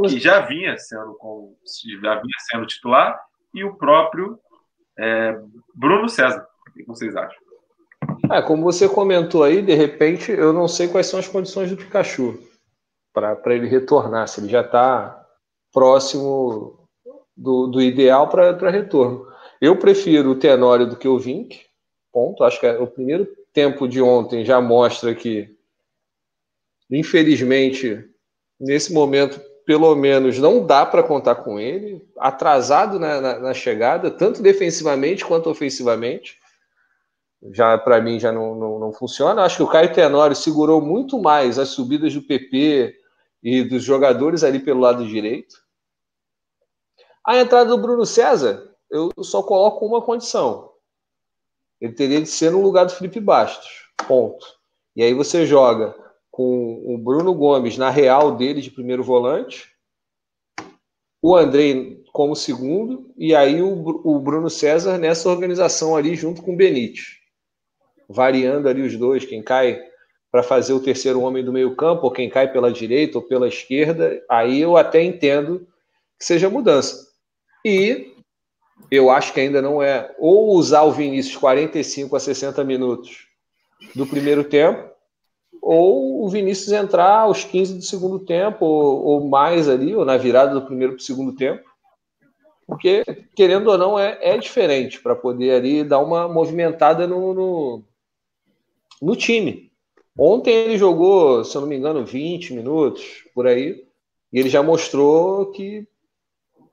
que já vinha sendo com, já vinha sendo titular, e o próprio é, Bruno César. O que vocês acham? É, como você comentou aí, de repente, eu não sei quais são as condições do Pikachu para ele retornar, se ele já está próximo do, do ideal para retorno. Eu prefiro o Tenório do que o Vink, ponto. Acho que é o primeiro tempo de ontem já mostra que, infelizmente, nesse momento, pelo menos, não dá para contar com ele. Atrasado na, na, na, chegada, tanto defensivamente quanto ofensivamente. Já para mim já não, não, não, funciona. Acho que o Caio Tenório segurou muito mais as subidas do PP e dos jogadores ali pelo lado direito. A entrada do Bruno César, eu só coloco uma condição. Ele teria de ser no lugar do Felipe Bastos. Ponto. E aí você joga com o Bruno Gomes na real dele de primeiro volante, o Andrei como segundo, e aí o, o Bruno César nessa organização ali junto com o Benítez. Variando ali os dois, quem cai para fazer o terceiro homem do meio-campo, ou quem cai pela direita ou pela esquerda, aí eu até entendo que seja mudança. E eu acho que ainda não é ou usar o Vinícius 45 a 60 minutos do primeiro tempo, ou o Vinícius entrar aos 15 do segundo tempo, ou, ou mais ali, ou na virada do primeiro para o segundo tempo. Porque, querendo ou não, é, é diferente para poder ali dar uma movimentada no, no, no time. Ontem ele jogou, se eu não me engano, 20 minutos por aí, e ele já mostrou que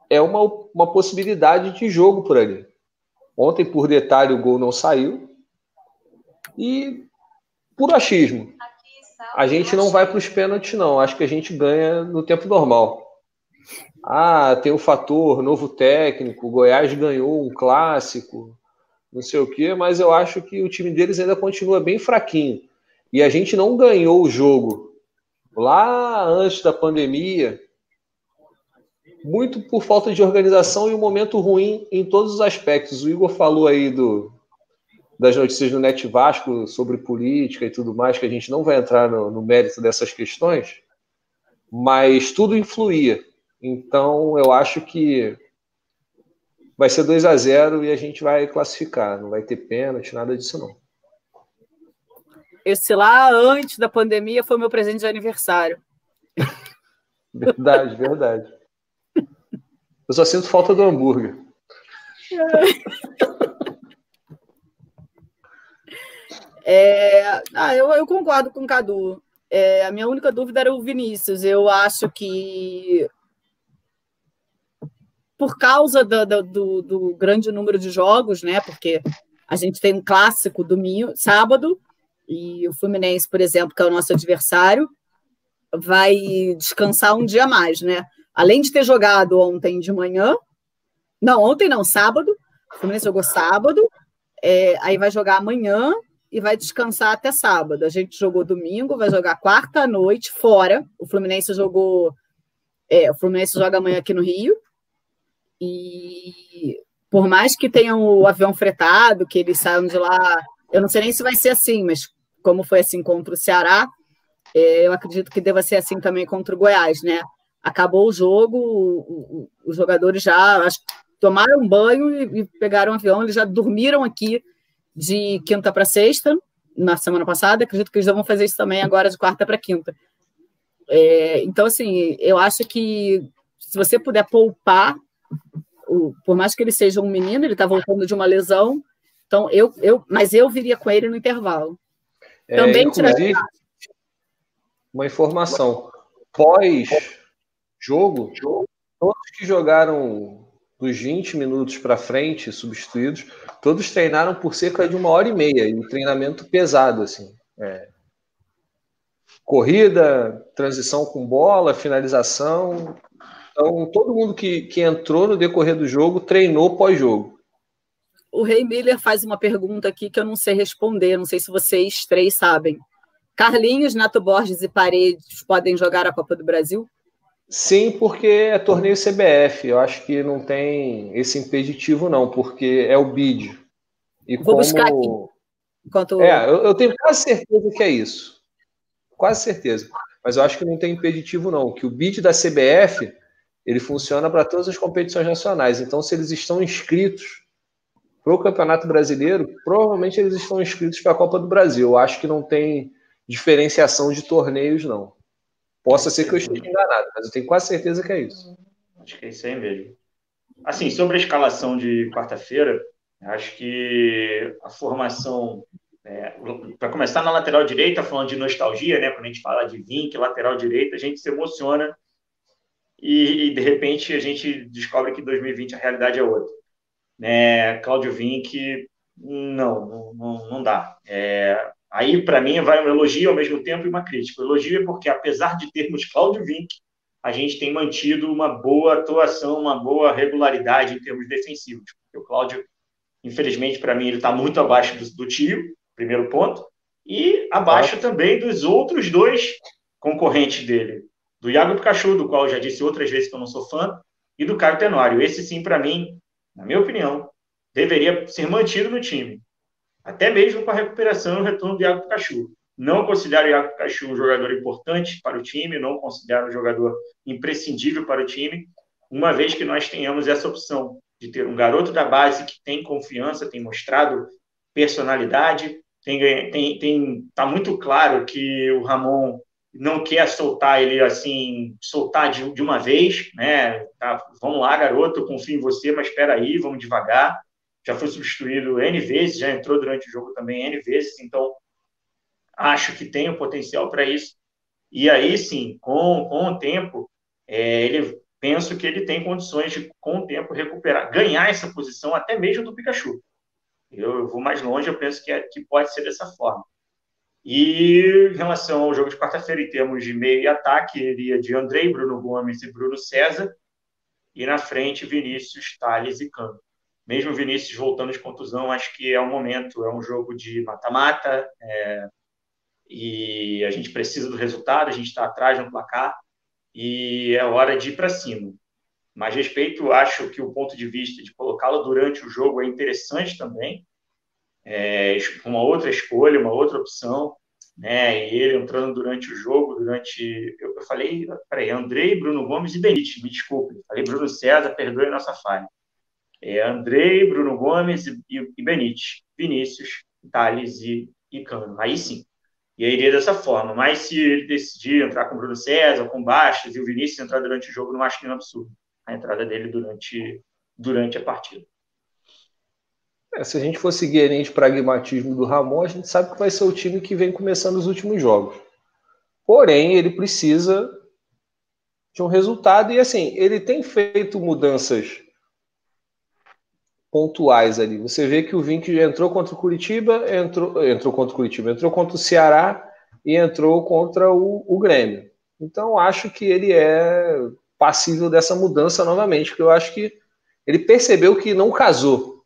é uma, uma possibilidade de jogo por ali. Ontem, por detalhe, o gol não saiu. E por achismo, a gente não vai para os pênaltis, não. Acho que a gente ganha no tempo normal. Ah, tem o fator novo técnico, Goiás ganhou um clássico, não sei o quê, mas eu acho que o time deles ainda continua bem fraquinho. E a gente não ganhou o jogo lá antes da pandemia muito por falta de organização e um momento ruim em todos os aspectos. O Igor falou aí do, das notícias do Net Vasco sobre política e tudo mais, que a gente não vai entrar no, no mérito dessas questões, mas tudo influía. Então eu acho que vai ser 2 a 0 e a gente vai classificar, não vai ter pênalti, nada disso não. Esse lá antes da pandemia foi meu presente de aniversário. (laughs) Verdade, verdade. Eu só sinto falta do hambúrguer. (laughs) É, ah, eu, eu, concordo com o Cadu. É, a minha única dúvida era o Vinícius. Eu acho que por causa do, do, do, grande número de jogos, né? Porque a gente tem um clássico domingo, sábado, e o Fluminense, por exemplo, que é o nosso adversário, vai descansar um dia mais, né? Além de ter jogado ontem de manhã, Não, ontem não, sábado. O Fluminense jogou sábado, é, aí vai jogar amanhã e vai descansar até sábado. A gente jogou domingo, vai jogar quarta à noite fora. O Fluminense jogou. É, o Fluminense joga amanhã aqui no Rio. E por mais que tenham o avião fretado, que eles saiam de lá, eu não sei nem se vai ser assim, mas como foi assim contra o Ceará, é, eu acredito que deva ser assim também contra o Goiás, né? Acabou o jogo, os jogadores já acho, tomaram banho e, e pegaram um avião, eles já dormiram aqui de quinta para sexta, na semana passada, acredito que eles vão fazer isso também agora de quarta para quinta. É, então, assim, eu acho que se você puder poupar, o, por mais que ele seja um menino, ele está voltando de uma lesão, então eu, eu, mas eu viria com ele no intervalo. É, também inclusive, uma informação pós jogo, todos que jogaram dos 20 minutos para frente, substituídos, todos treinaram por cerca de uma hora e meia, e um treinamento pesado, assim. É. Corrida, transição com bola, finalização. Então, todo mundo que, que entrou no decorrer do jogo treinou pós-jogo. O Rei Miller faz uma pergunta aqui que eu não sei responder, não sei se vocês três sabem. Carlinhos, Nato Borges e Paredes podem jogar a Copa do Brasil? Sim, porque é torneio CBF. Eu acho que não tem esse impeditivo, não, porque é o bid. E Vou como... buscar aqui. Enquanto... É, eu, eu, tenho quase certeza que é isso. Quase certeza. Mas eu acho que não tem impeditivo, não. Que o bid da CBF ele funciona para todas as competições nacionais. Então, se eles estão inscritos para o Campeonato Brasileiro, provavelmente eles estão inscritos para a Copa do Brasil. Eu acho que não tem diferenciação de torneios, não. Possa ser que eu esteja enganado, mas eu tenho quase certeza que é isso. Acho que é isso aí mesmo. Assim, sobre a escalação de quarta-feira, acho que a formação. É, para começar na lateral direita, falando de nostalgia, né? Quando a gente fala de Vink, lateral direita, a gente se emociona e, e, de repente a gente descobre que 2020 a realidade é outra. Né? Cláudio Vink, não, não, não dá. É, Aí, para mim, vai um elogio ao mesmo tempo e uma crítica. O elogio é porque, apesar de termos (laughs) Cláudio Vink, a gente tem mantido uma boa atuação, uma boa regularidade em termos defensivos. Porque o Cláudio, infelizmente, para mim, ele está muito abaixo do, do tio, primeiro ponto, e abaixo também dos outros dois concorrentes dele, do Iago Pikachu, do qual eu já disse outras vezes que eu não sou fã, e do Caio Tenório. Esse sim, para mim, na minha opinião, deveria ser mantido no time até mesmo com a recuperação e o retorno do Iago Pikachu. Não considero o Iago Pikachu um jogador importante para o time, não considero um jogador imprescindível para o time, uma vez que nós tenhamos essa opção de ter um garoto da base que tem confiança, tem mostrado personalidade, tem tem tem tá muito claro que o Ramon não quer soltar ele assim, soltar de, de uma vez, né? Tá, vamos lá, garoto, confio em você, mas espera aí, vamos devagar já foi substituído N vezes, já entrou durante o jogo também N vezes, então acho que tem o potencial para isso. E aí sim, com, com o tempo, é, ele penso que ele tem condições de, com o tempo, recuperar, ganhar essa posição até mesmo do Pikachu. Eu, eu vou mais longe, eu penso que, é, que pode ser dessa forma. E em relação ao jogo de quarta-feira, em termos de meio e ataque, iria de Andrei, Bruno Gomes e Bruno César. E na frente, Vinícius, Thales e Cano mesmo o Vinícius voltando de contusão, acho que é um momento, é um jogo de mata-mata, é, e a gente precisa do resultado, a gente está atrás no placar, e é hora de ir para cima. Mas respeito, acho que o ponto de vista de colocá-lo durante o jogo é interessante também, é, uma outra escolha, uma outra opção, né? E ele entrando durante o jogo, durante. Eu, falei, peraí, Andrei, Bruno Gomes e Benítez, me desculpe. Falei Bruno César, perdoe nossa falha é Andrei, Bruno Gomes e, e Benítez, Vinícius, Thales e, e Cano. Aí sim. E aí iria dessa forma. Mas se ele decidir entrar com o Bruno César, com Bastos e o Vinícius entrar durante o jogo, não acho que é um absurdo a entrada dele durante, durante a partida. É, se a gente for seguir a linha de pragmatismo do Ramon, a gente sabe que vai ser o time que vem começando os últimos jogos. Porém, ele precisa de um resultado e assim, ele tem feito mudanças pontuais ali. Você vê que o Vink entrou contra o Curitiba, entrou, entrou contra o Curitiba, entrou contra o Ceará e entrou contra o, o Grêmio. Então acho que ele é passível dessa mudança novamente, porque eu acho que ele percebeu que não casou.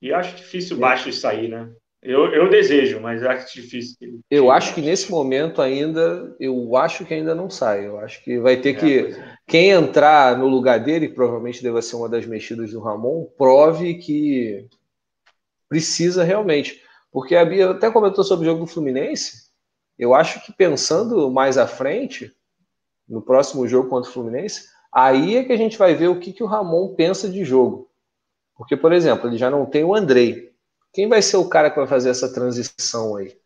E acho difícil o Baixo sair, né? Eu, eu desejo, mas acho difícil. Eu acho que nesse momento ainda, eu acho que ainda não sai. Eu acho que vai ter é, que. É. Quem entrar no lugar dele, provavelmente deve ser uma das mexidas do Ramon, prove que precisa realmente. Porque a Bia até comentou sobre o jogo do Fluminense. Eu acho que pensando mais à frente, no próximo jogo contra o Fluminense, aí é que a gente vai ver o que, que o Ramon pensa de jogo. Porque, por exemplo, ele já não tem o Andrei. Quem vai ser o cara que vai fazer essa transição aí?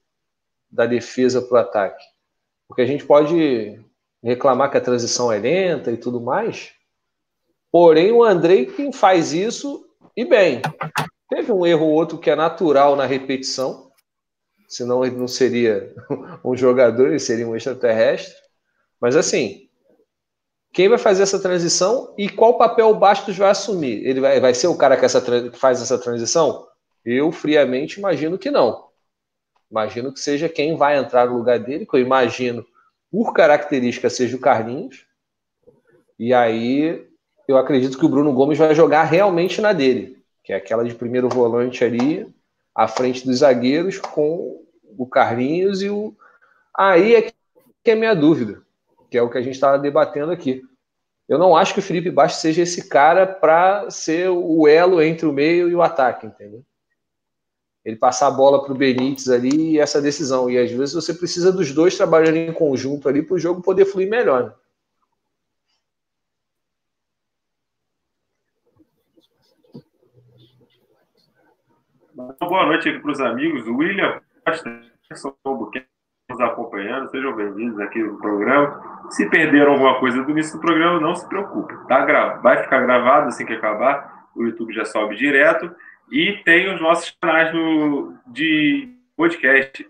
Da defesa para o ataque? Porque a gente pode reclamar que a transição é lenta e tudo mais. Porém, o Andrei quem faz isso e bem. Teve um erro ou outro que é natural na repetição, senão ele não seria (laughs) um jogador, ele seria um extraterrestre. Mas assim, quem vai fazer essa transição e qual papel o Bastos vai assumir? Ele vai, vai ser o cara que, essa, que faz essa transição? Eu friamente imagino que não. Imagino que seja quem vai entrar no lugar dele, que eu imagino, por característica, seja o Carlinhos. E aí eu acredito que o Bruno Gomes vai jogar realmente na dele, que é aquela de primeiro volante ali, à frente dos zagueiros, com o Carlinhos e o. Aí é que é minha dúvida, que é o que a gente estava debatendo aqui. Eu não acho que o Felipe Bastos seja esse cara para ser o elo entre o meio e o ataque, entendeu? Ele passar a bola para o Benítez ali e essa decisão. E às vezes você precisa dos dois trabalhando em conjunto ali para o jogo poder fluir melhor. Né? Boa noite aqui para os amigos. William Costa, nos acompanhando, sejam bem-vindos aqui no programa. Se perderam alguma coisa do início do programa, não se preocupe. Tá. Vai ficar gravado assim que acabar. O YouTube já sobe direto. E tem os nossos canais no, de podcast,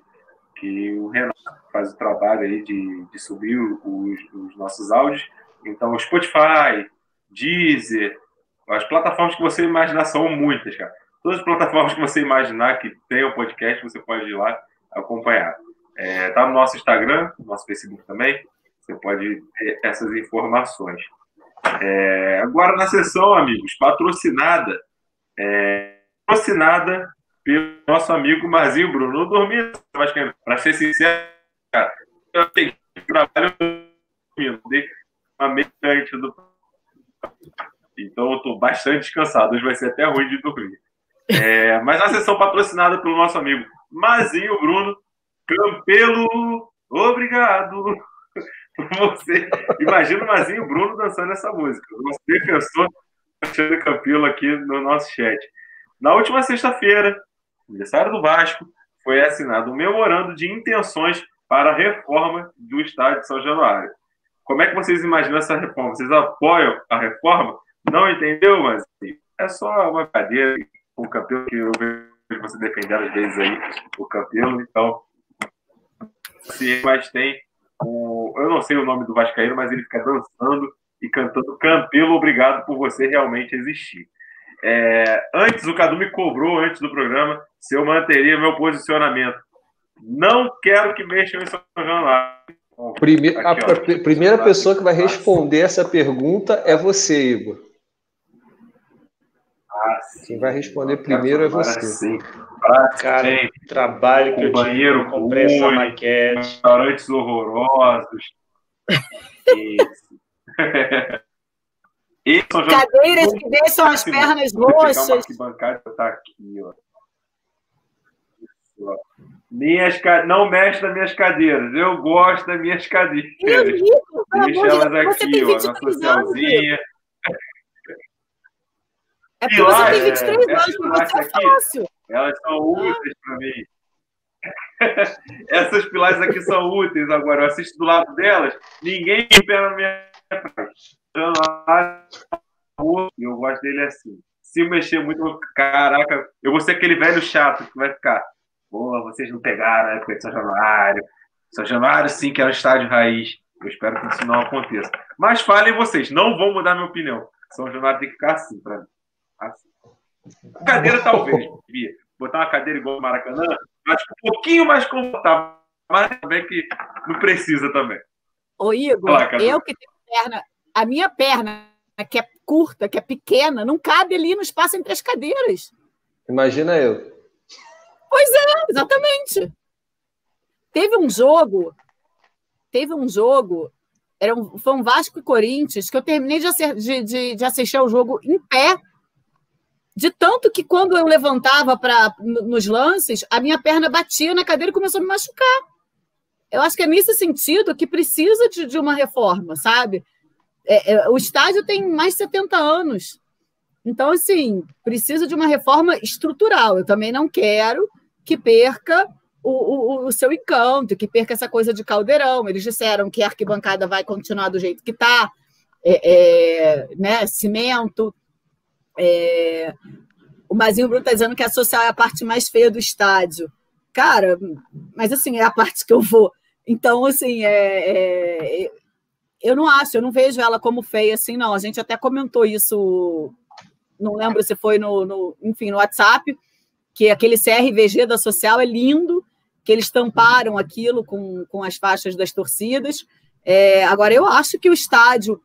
que o Renato faz o trabalho aí de, de subir os, os nossos áudios. Então, Spotify, Deezer, as plataformas que você imaginar são muitas, cara. Todas as plataformas que você imaginar que tem o podcast, você pode ir lá acompanhar. É, tá no nosso Instagram, no nosso Facebook também. Você pode ter essas informações. É, agora na sessão, amigos, patrocinada. É, patrocinada pelo nosso amigo Marzinho Bruno. Eu dormi, para ser sincero, cara, eu peguei trabalho dormindo, uma meia antes do. (laughs) Então eu estou bastante descansado. Hoje vai ser até ruim de dormir. É, mas a sessão patrocinada pelo nosso amigo Marzinho Bruno Campelo. Obrigado (laughs) você. Imagina o Mazinho Bruno dançando essa música. O nosso defensor Alexandre Campelo aqui no nosso chat. Na última sexta-feira, aniversário do Vasco, foi assinado um memorando de intenções para a reforma do estádio de São Januário. Como é que vocês imaginam essa reforma? Vocês apoiam a reforma? Não entendeu, mas é só uma cadeira com o Campelo que eu vejo você defender às vezes aí, o Campelo, então. Sim, mas tem o, eu não sei o nome do Vascaíno, mas ele fica dançando e cantando Campelo, obrigado por você realmente existir. É, antes, o Cadu me cobrou, antes do programa, se eu manteria meu posicionamento. Não quero que mexam em São Januário. Prime a, a, primeira pessoa que vai responder essa pergunta é você, Igor. Ah, Quem vai responder primeiro é você. Sim. Cara, trabalho que eu banheiro tive, comprei essa maquete. Restaurantes horrorosos. (laughs) Isso. (laughs) Cadeiras que deixam as pernas roxas. Tá aqui, ó. Minhas, não mexe nas minhas cadeiras. Eu gosto das minhas cadeiras. Deixa elas aqui, ó, na socialzinha. É porque você tem 23 é, anos, você é fácil. Elas são úteis para mim. (laughs) Essas pilares aqui são úteis agora. Eu assisto do lado delas, ninguém pega na minha e eu gosto dele assim. Se mexer muito, caraca, eu vou ser aquele velho chato que vai ficar. Pô, vocês não pegaram a época de São Januário. São Januário, sim, que era um estádio raiz. Eu espero que isso não aconteça. Mas falem vocês, não vão mudar minha opinião. São Januário tem que ficar assim para mim. Assim. Cadeira (laughs) talvez, Bia. Botar uma cadeira igual ao Maracanã, acho um pouquinho mais confortável, mas também que não precisa também. Ô, Igor, eu que tenho perna, a minha perna, que é curta, que é pequena, não cabe ali no espaço entre as cadeiras. Imagina eu. Pois é, exatamente. Teve um jogo, teve um jogo, era um, foi um Vasco e Corinthians, que eu terminei de, de, de, de assistir ao jogo em pé, de tanto que quando eu levantava para nos lances, a minha perna batia na cadeira e começou a me machucar. Eu acho que é nesse sentido que precisa de, de uma reforma, sabe? É, é, o estádio tem mais de 70 anos. Então, assim, precisa de uma reforma estrutural. Eu também não quero que perca o, o, o, seu encanto, que perca essa coisa de caldeirão. Eles disseram que a arquibancada vai continuar do jeito que está, é, é, né, cimento. É, o Mazinho Bruno está dizendo que a social é a parte mais feia do estádio. Cara, mas assim, é a (laughs) parte que eu vou. Então, assim, é, é, eu não acho, eu não vejo ela como feia assim, não. A gente até comentou isso, não lembro se foi no, no enfim, no WhatsApp, que aquele CRVG da social é lindo, que eles tamparam aquilo com, com as faixas das torcidas. É, agora, eu acho que o estádio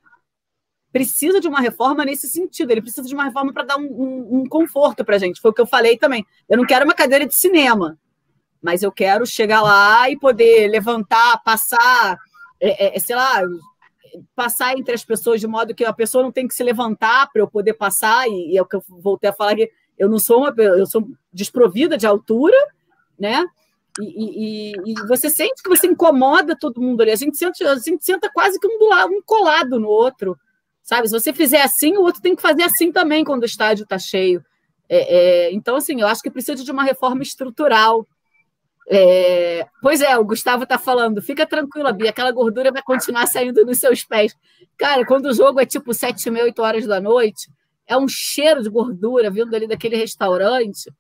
precisa de uma reforma nesse sentido, ele precisa de uma reforma para dar um, um, um conforto para a gente. Foi o que eu falei também. Eu não quero uma cadeira de cinema, mas eu quero chegar lá e poder levantar, passar, é, é, sei lá, passar entre as pessoas de modo que a pessoa não tem que se levantar para eu poder passar, e, e, é o que eu voltei a falar que eu não sou uma eu sou desprovida de altura, né? E, e, e, você sente que você incomoda todo mundo ali. A gente senta, a gente senta quase que um do lado, um colado no outro. Sabe? Se você fizer assim, o outro tem que fazer assim também quando o estádio está cheio. É, é, então, assim, eu acho que precisa de uma reforma estrutural. É, pois é, o Gustavo está falando, fica tranquila, Bia, aquela gordura vai continuar saindo nos seus pés. Cara, quando o jogo é tipo sete e meia, oito horas da noite, é um cheiro de gordura vindo ali daquele restaurante.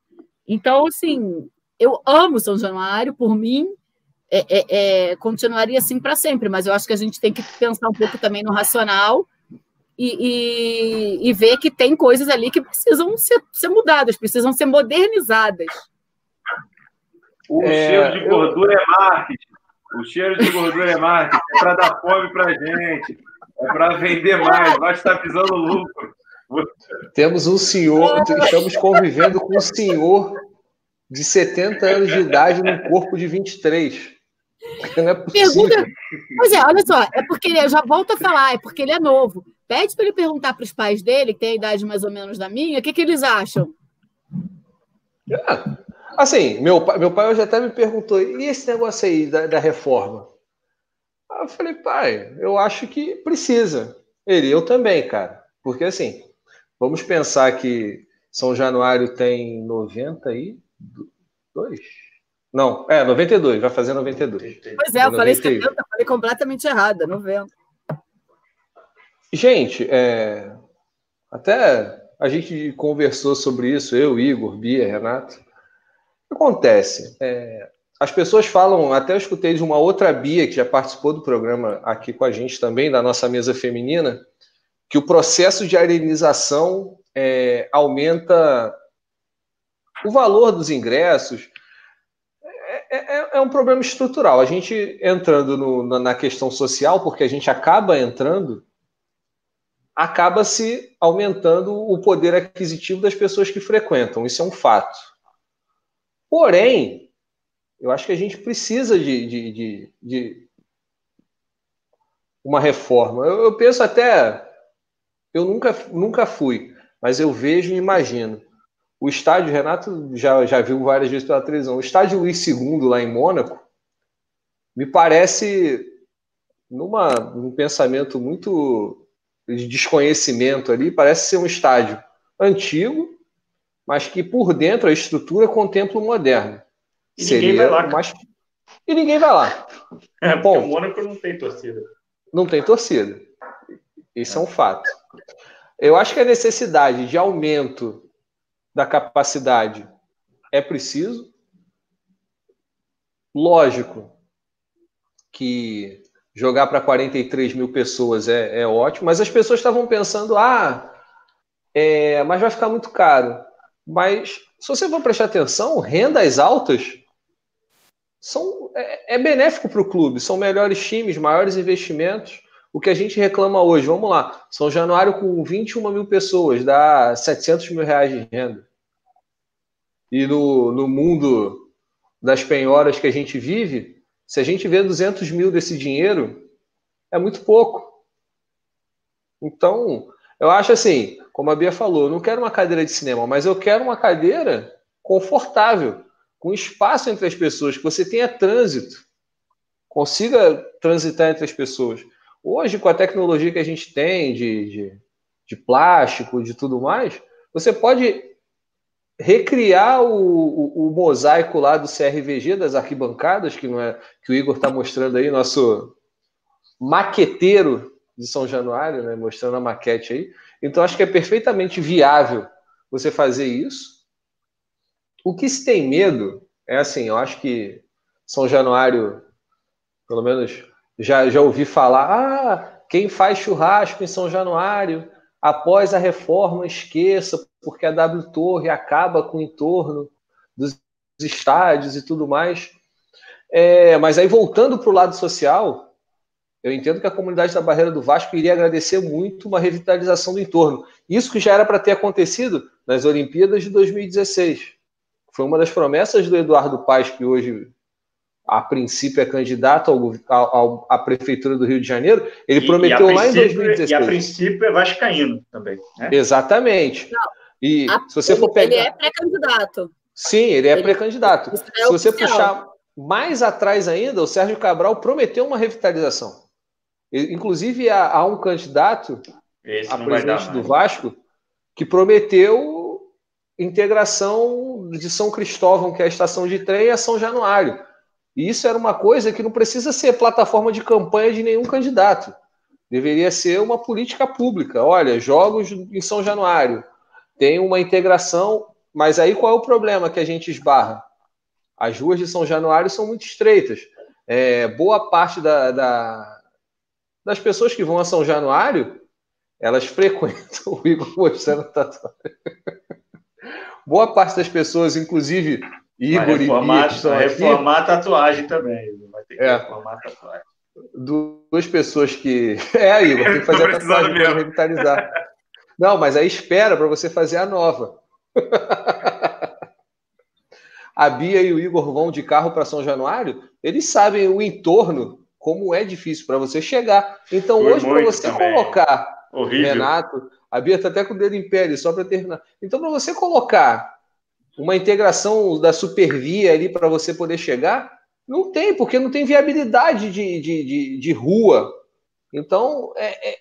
Então, assim, eu amo São Januário, por mim, é, é, é, continuaria assim para sempre, mas eu acho que a gente tem que pensar um pouco também no racional e, e, e ver que tem coisas ali que precisam ser, ser mudadas, precisam ser modernizadas. O é, cheiro de gordura eu... é marketing. O cheiro de gordura é marketing. É para dar fome para gente. É para vender mais. Nós está pisando lucro. Temos um senhor, estamos convivendo com um senhor de 70 anos de idade num corpo de 23. Não é possível. Pergunta... Pois é, olha só, é porque ele, eu já volto a falar, é porque ele é novo. Pede para ele perguntar para os pais dele, que tem a idade mais ou menos da minha, o que, que eles acham. É. Assim, meu, meu pai hoje até me perguntou, e esse negócio aí da, da reforma? Eu falei, pai, eu acho que precisa. Ele, eu também, cara. Porque assim, vamos pensar que São Januário tem 92? Não, é, 92, vai fazer 92. Pois é, eu falei 70, falei completamente errada, 90. Gente, é, até a gente conversou sobre isso, eu, Igor, Bia, Renato. Que acontece? É, as pessoas falam, até eu escutei de uma outra Bia que já participou do programa aqui com a gente também, da nossa mesa feminina, que o processo de arenização é, aumenta o valor dos ingressos. É, é, é, um problema estrutural. A gente entrando no, na questão social, porque a gente acaba entrando acaba se aumentando o poder aquisitivo das pessoas que frequentam. Isso é um fato. Porém, eu acho que a gente precisa de, de, de, de uma reforma. Eu, eu, penso até, eu nunca, nunca fui, mas eu vejo e imagino. O estádio, Renato já, já viu várias vezes pela televisão, o estádio Luiz II, lá em Mônaco, me parece numa, num pensamento muito de desconhecimento ali, parece ser um estádio antigo, mas que por dentro a estrutura contempla o moderno. E Seria ninguém vai lá. Mais... E ninguém vai lá. É, Bom, o Mônaco não tem torcida. Não tem torcida. Isso é. um fato. Eu acho que a necessidade de aumento da capacidade é preciso. Lógico que jogar para 43 mil pessoas é, é, ótimo, mas as pessoas estavam pensando, ah, é, mas vai ficar muito caro. Mas se você for prestar atenção, rendas altas são, é, é benéfico para o clube, são melhores times, maiores investimentos. o que a gente reclama hoje. Vamos lá, São Januário com 21 mil pessoas, dá 700 mil reais de renda. E no, no mundo das penhoras que a gente vive, se a gente vê 200 mil desse dinheiro, é muito pouco. Então, eu acho assim, como a Bia falou, não quero uma cadeira de cinema, mas eu quero uma cadeira confortável, com espaço entre as pessoas, que você tenha trânsito, consiga transitar entre as pessoas. Hoje, com a tecnologia que a gente tem de, de, de plástico, de tudo mais, você pode recriar o, o, o, mosaico lá do CRVG, das arquibancadas, que não é que o Igor está mostrando aí, nosso maqueteiro de São Januário, né, mostrando a maquete aí. Então, acho que é perfeitamente viável você fazer isso. O que se tem medo é assim, eu acho que São Januário, pelo menos já, já ouvi falar, ah, quem faz churrasco em São Januário, após a reforma, esqueça, porque a W Torre acaba com o entorno dos estádios e tudo mais. É, mas aí, voltando para o lado social, eu entendo que a comunidade da Barreira do Vasco iria agradecer muito uma revitalização do entorno. Isso que já era para ter acontecido nas Olimpíadas de 2016. Foi uma das promessas do Eduardo Paes, que hoje, a princípio, é candidato ao, ao, à Prefeitura do Rio de Janeiro. Ele e, prometeu e lá em 2016. E a princípio é vascaíno também. Né? Exatamente. Não, e a, se você for pegar. Ele é pré-candidato. Sim, ele é pré-candidato. É se você puxar mais atrás ainda, o Sérgio Cabral prometeu uma revitalização. Inclusive, há, há um candidato Esse a presidente do Vasco que prometeu integração de São Cristóvão, que é a estação de trem, a São Januário. E isso era uma coisa que não precisa ser plataforma de campanha de nenhum candidato. Deveria ser uma política pública. Olha, jogos em São Januário, tem uma integração, mas aí qual é o problema que a gente esbarra? As ruas de São Januário são muito estreitas. É, boa parte da, da das pessoas que vão a São Januário, elas frequentam o Igor mostrando tatuagem. Boa parte das pessoas, inclusive Igor vai reformar, e Bia, reformar aqui, a tatuagem também. Vai ter que é, reformar a tatuagem. Duas pessoas que. (laughs) É, Igor, tem que fazer a tatuagem para revitalizar. Não, mas aí espera para você fazer a nova. (laughs) a Bia e o Igor vão de carro para São Januário, eles sabem o entorno como é difícil para você chegar. Então, Foi hoje, para você também. colocar Horrível. Renato, a Bia está até com o dedo em pé, só para terminar. Então, para você colocar uma integração da supervia ali para você poder chegar, não tem, porque não tem viabilidade de, de, de, de rua. Então, é,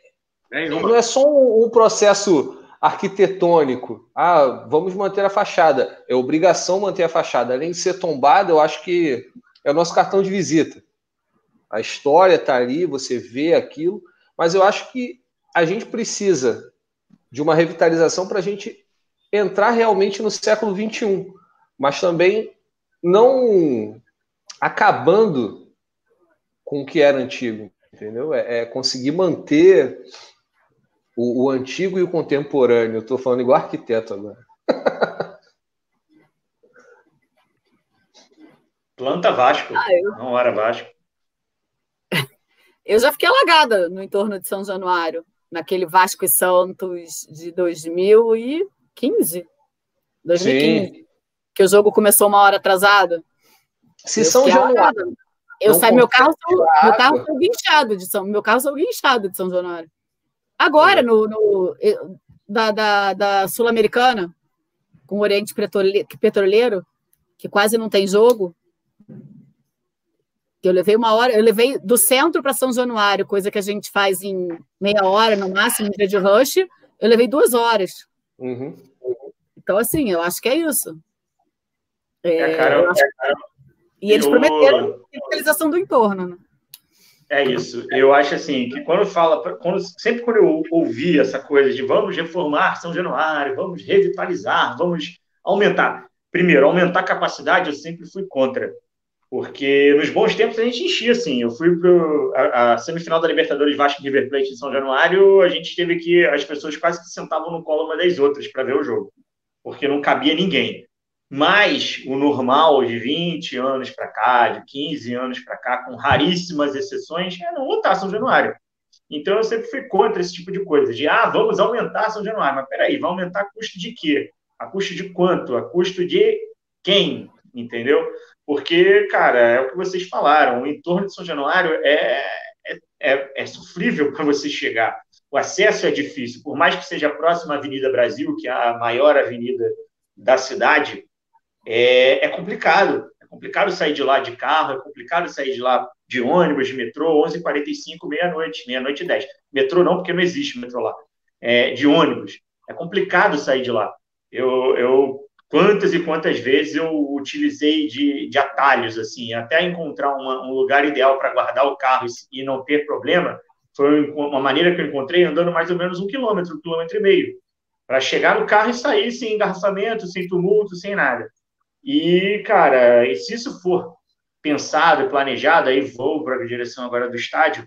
é, não é só um, um processo arquitetônico. Ah, vamos manter a fachada. É obrigação manter a fachada. Além de ser tombada, eu acho que é o nosso cartão de visita. A história está ali, você vê aquilo, mas eu acho que a gente precisa de uma revitalização para a gente entrar realmente no século XXI, mas também não acabando com o que era antigo, entendeu? É, é conseguir manter o, o, antigo e o contemporâneo. Eu estou falando igual arquiteto agora. Planta Vasco, ah, eu... não hora Vasco. Eu já fiquei alagada no entorno de São Januário, naquele Vasco e Santos de 2015. 2015. Sim. Que o jogo começou uma hora atrasado. Se eu São Januário. Eu saí, meu carro, meu carro foi guinchado de São, meu carro foi guinchado de São Januário. Agora, no, no da, da, da Sul-Americana, com o Oriente Petroleiro, que quase não tem jogo, eu levei uma hora, eu levei do centro para São Januário, coisa que a gente faz em meia hora no máximo, em dia de rush, eu levei duas horas. Uhum. Então, assim, eu acho que é isso. É, é, cara, acho... é, e eles eu... prometeram a revitalização do entorno, né? É isso. Eu acho assim que quando fala, quando, sempre quando eu ouvi essa coisa de vamos reformar São Januário, vamos revitalizar, vamos aumentar. Primeiro, aumentar a capacidade, eu sempre fui contra. Porque nos bons tempos a gente enchia, assim. Eu fui para a, semifinal da Libertadores Vasco River Plate em São Januário, a gente teve que. As pessoas quase que sentavam no colo uma das outras para ver o jogo, porque não cabia ninguém. Mas o normal de 20 anos para cá, de 15 anos para cá, com raríssimas exceções, é não lotar São Januário. Então, eu sempre fui contra esse tipo de coisa, de, ah, vamos aumentar São Januário. Mas peraí, vai aumentar custo de quê? A custo de quanto? A custo de quem? Entendeu? Porque, cara, é o que vocês falaram, o entorno de São Januário é, é, é, é sofrível para você chegar. O acesso é difícil, por mais que seja próximo à Avenida Brasil, que é a maior avenida da cidade, é, é complicado. É complicado sair de lá de carro, é complicado sair de lá de ônibus, de metrô, 11h45, meia-noite, meia-noite e 10. Metrô não, porque não existe metrô lá. É, de ônibus. É complicado sair de lá. Eu, eu quantas e quantas vezes eu utilizei de, de atalhos, assim, até encontrar uma, um lugar ideal para guardar o carro e, e não ter problema, foi uma maneira que eu encontrei andando mais ou menos um quilômetro, um quilômetro e meio, para chegar no carro e sair sem engarrafamento, sem tumulto, sem nada. E, cara, e se isso for pensado e planejado, aí vou para a direção agora do estádio,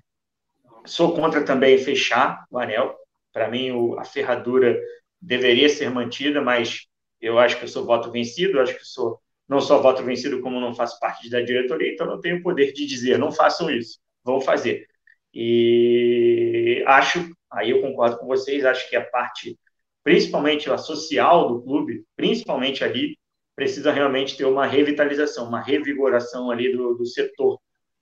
sou contra também fechar o anel. Para mim, a ferradura deveria ser mantida, mas eu acho que eu sou voto vencido, acho que sou não só voto vencido, como não faço parte da diretoria, então não tenho poder de dizer, não façam isso, vão fazer. E acho, aí eu concordo com vocês, acho que a parte, principalmente a social do clube, principalmente ali, precisa realmente ter uma revitalização, uma revigoração ali do, do setor,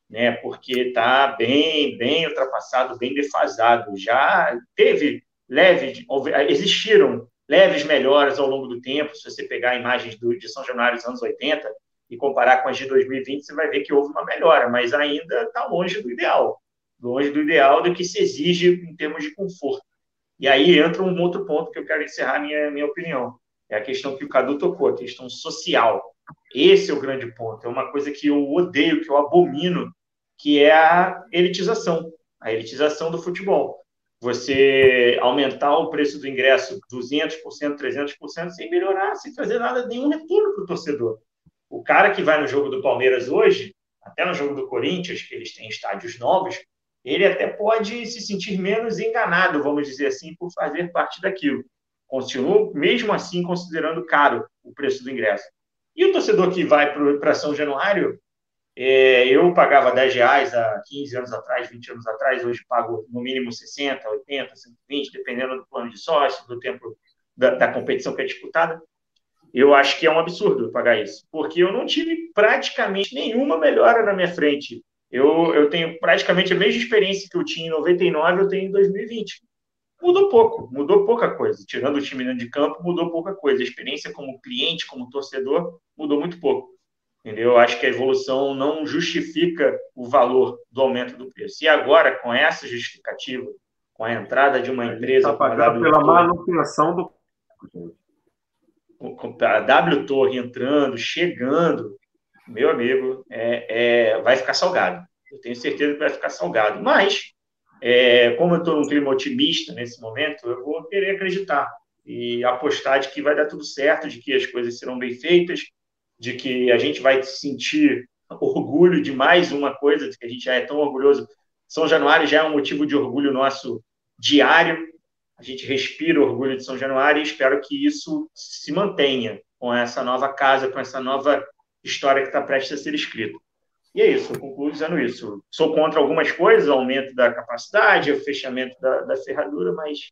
né? Porque está bem, bem ultrapassado, bem defasado. Já teve leve, existiram leves melhoras ao longo do tempo. Se você pegar imagens do, de São Januário dos anos 80 e comparar com as de 2020, você vai ver que houve uma melhora, mas ainda está longe do ideal. Longe do ideal do que se exige em termos de conforto. E aí entra um outro ponto que eu quero encerrar minha, minha opinião. É a questão que o Cadu tocou, a questão social. Esse é o grande ponto. É uma coisa que eu odeio, que eu abomino, que é a elitização. A elitização do futebol você aumentar o preço do ingresso 200%, 300%, sem melhorar, sem trazer nada, nenhum retorno para o torcedor. O cara que vai no jogo do Palmeiras hoje, até no jogo do Corinthians, que eles têm estádios novos, ele até pode se sentir menos enganado, vamos dizer assim, por fazer parte daquilo. Continua, mesmo assim, considerando caro o preço do ingresso. E o torcedor que vai para São Januário, é, eu pagava 10 reais há 15 anos atrás, 20 anos atrás, hoje pago no mínimo 60, 80, 120, dependendo do plano de sócio, do tempo da, da competição que é disputada. Eu acho que é um absurdo pagar isso, porque eu não tive praticamente nenhuma melhora na minha frente. Eu, eu tenho praticamente a mesma experiência que eu tinha em 99, eu tenho em 2020. Mudou pouco, mudou pouca coisa. Tirando o time de campo, mudou pouca coisa. A experiência como cliente, como torcedor, mudou muito pouco. Entendeu? Eu acho que a evolução não justifica o valor do aumento do preço. E agora, com essa justificativa, com a entrada de uma empresa. Está pagando pela manutenção do. A W Torre entrando, chegando, meu amigo, é, é, vai ficar salgado. Eu tenho certeza que vai ficar salgado. Mas, é, como eu estou num clima otimista nesse momento, eu vou querer acreditar e apostar de que vai dar tudo certo, de que as coisas serão bem feitas, de que a gente vai sentir orgulho de mais uma coisa, que a gente já é tão orgulhoso. São Januário já é um motivo de orgulho nosso diário. A gente respira orgulho de São Januário e espero que isso se mantenha com essa nova casa, com essa nova história que está prestes a ser escrita. E é isso, eu concluo dizendo isso. Sou contra algumas coisas, aumento da capacidade, o fechamento da, da ferradura, mas